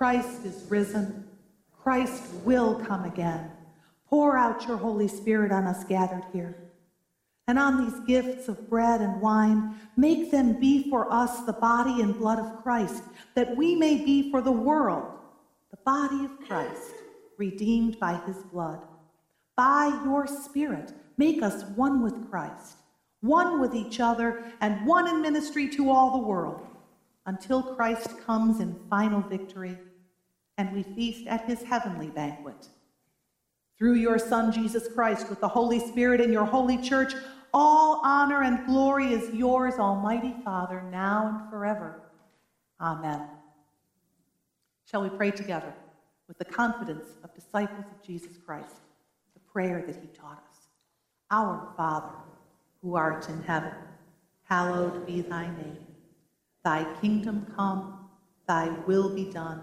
Christ is risen, Christ will come again. Pour out your Holy Spirit on us gathered here. And on these gifts of bread and wine, make them be for us the body and blood of Christ, that we may be for the world the body of Christ, redeemed by his blood. By your Spirit, make us one with Christ, one with each other, and one in ministry to all the world, until Christ comes in final victory and we feast at his heavenly banquet. Through your Son, Jesus Christ, with the Holy Spirit and your holy church, all honor and glory is yours, Almighty Father, now and forever. Amen. Shall we pray together with the confidence of disciples of Jesus Christ, the prayer that he taught us? Our Father, who art in heaven, hallowed be thy name. Thy kingdom come, thy will be done,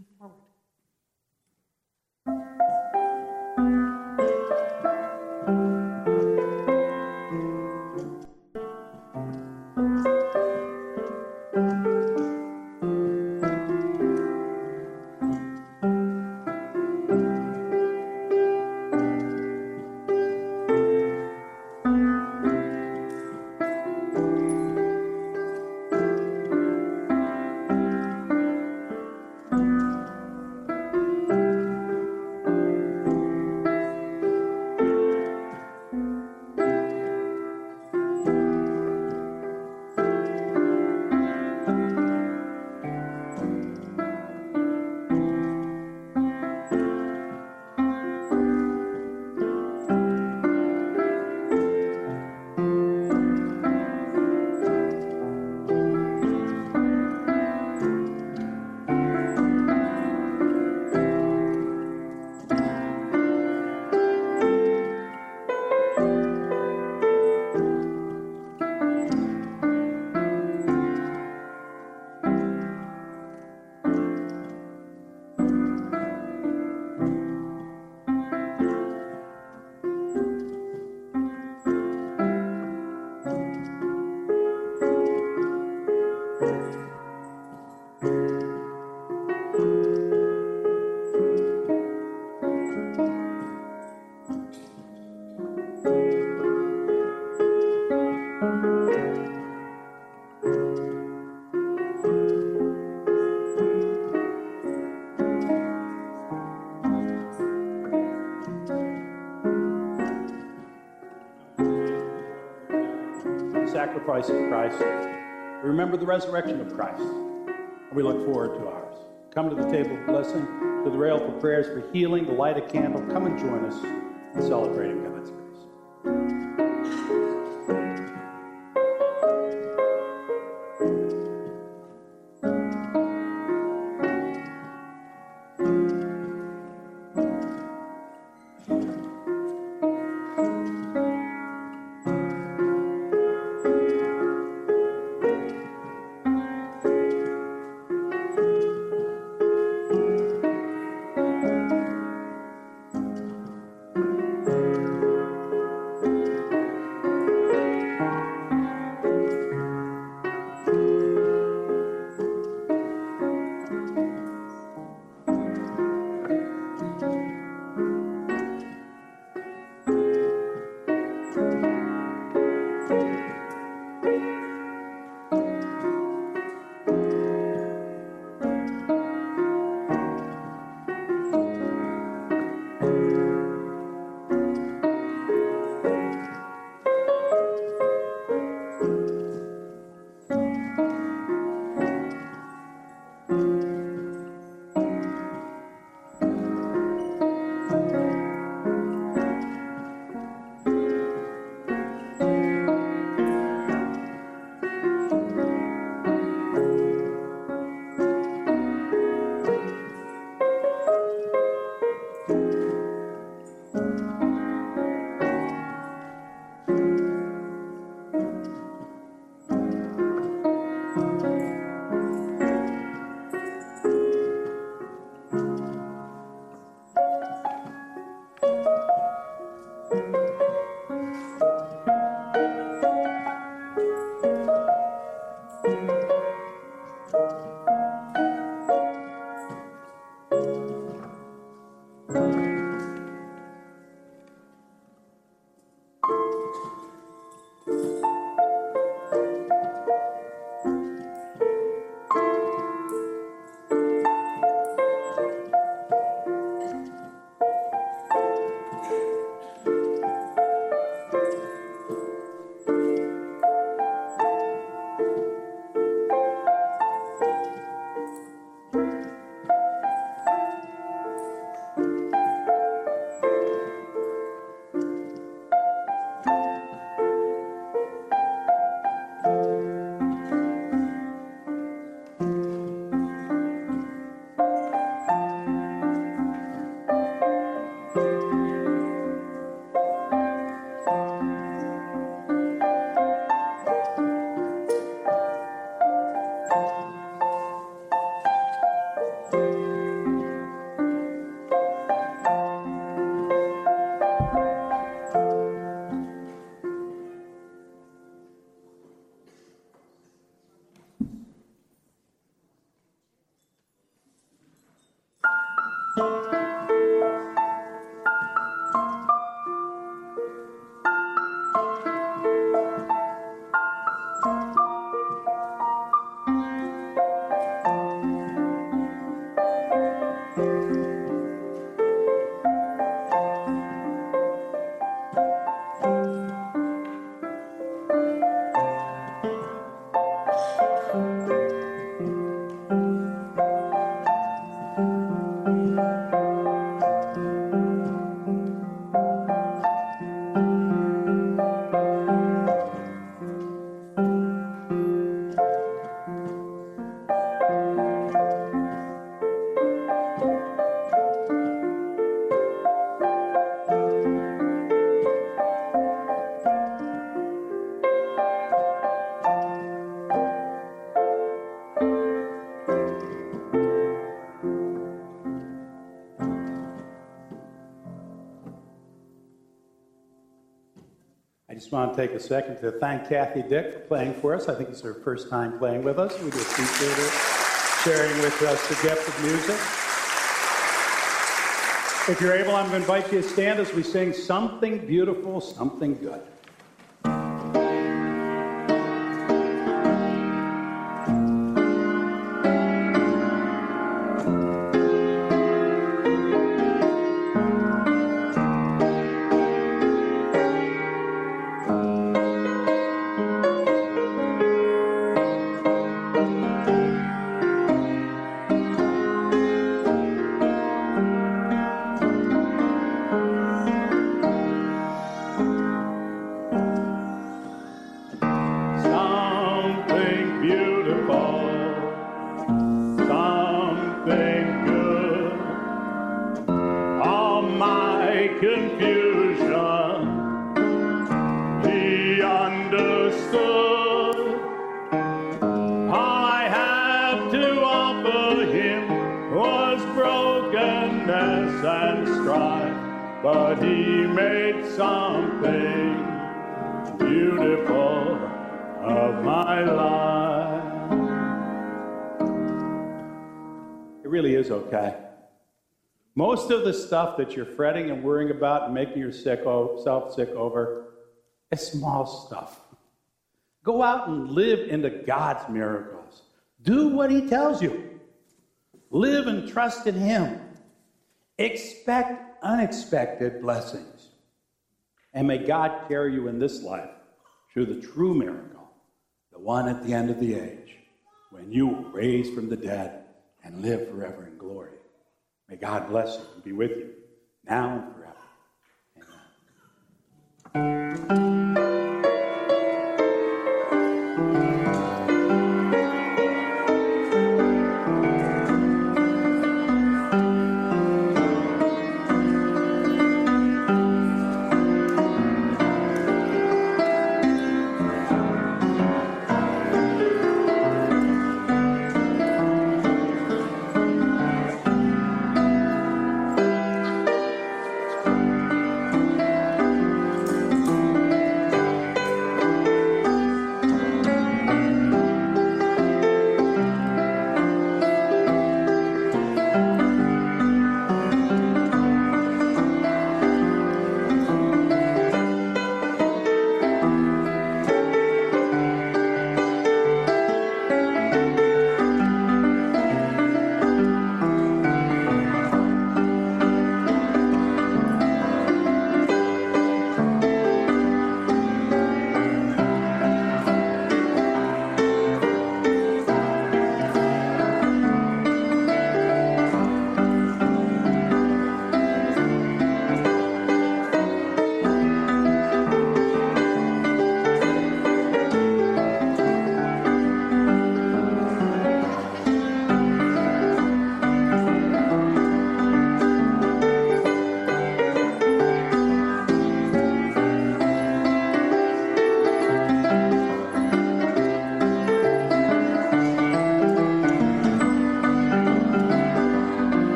sacrifice of Christ. We remember the resurrection of Christ. And we look forward to ours. Come to the table of blessing, to the rail for prayers for healing, to light a candle. Come and join us in celebrating want to take a second to thank Kathy Dick for playing for us. I think it's her first time playing with us. We do appreciate her sharing with us the gift of music. If you're able, I'm going to invite you to stand as we sing Something Beautiful, Something Good. Stuff that you're fretting and worrying about and making yourself sick over is small stuff. Go out and live into God's miracles. Do what He tells you. Live and trust in Him. Expect unexpected blessings. And may God carry you in this life through the true miracle, the one at the end of the age, when you will raise from the dead and live forever in glory. May God bless you and be with you now and forever.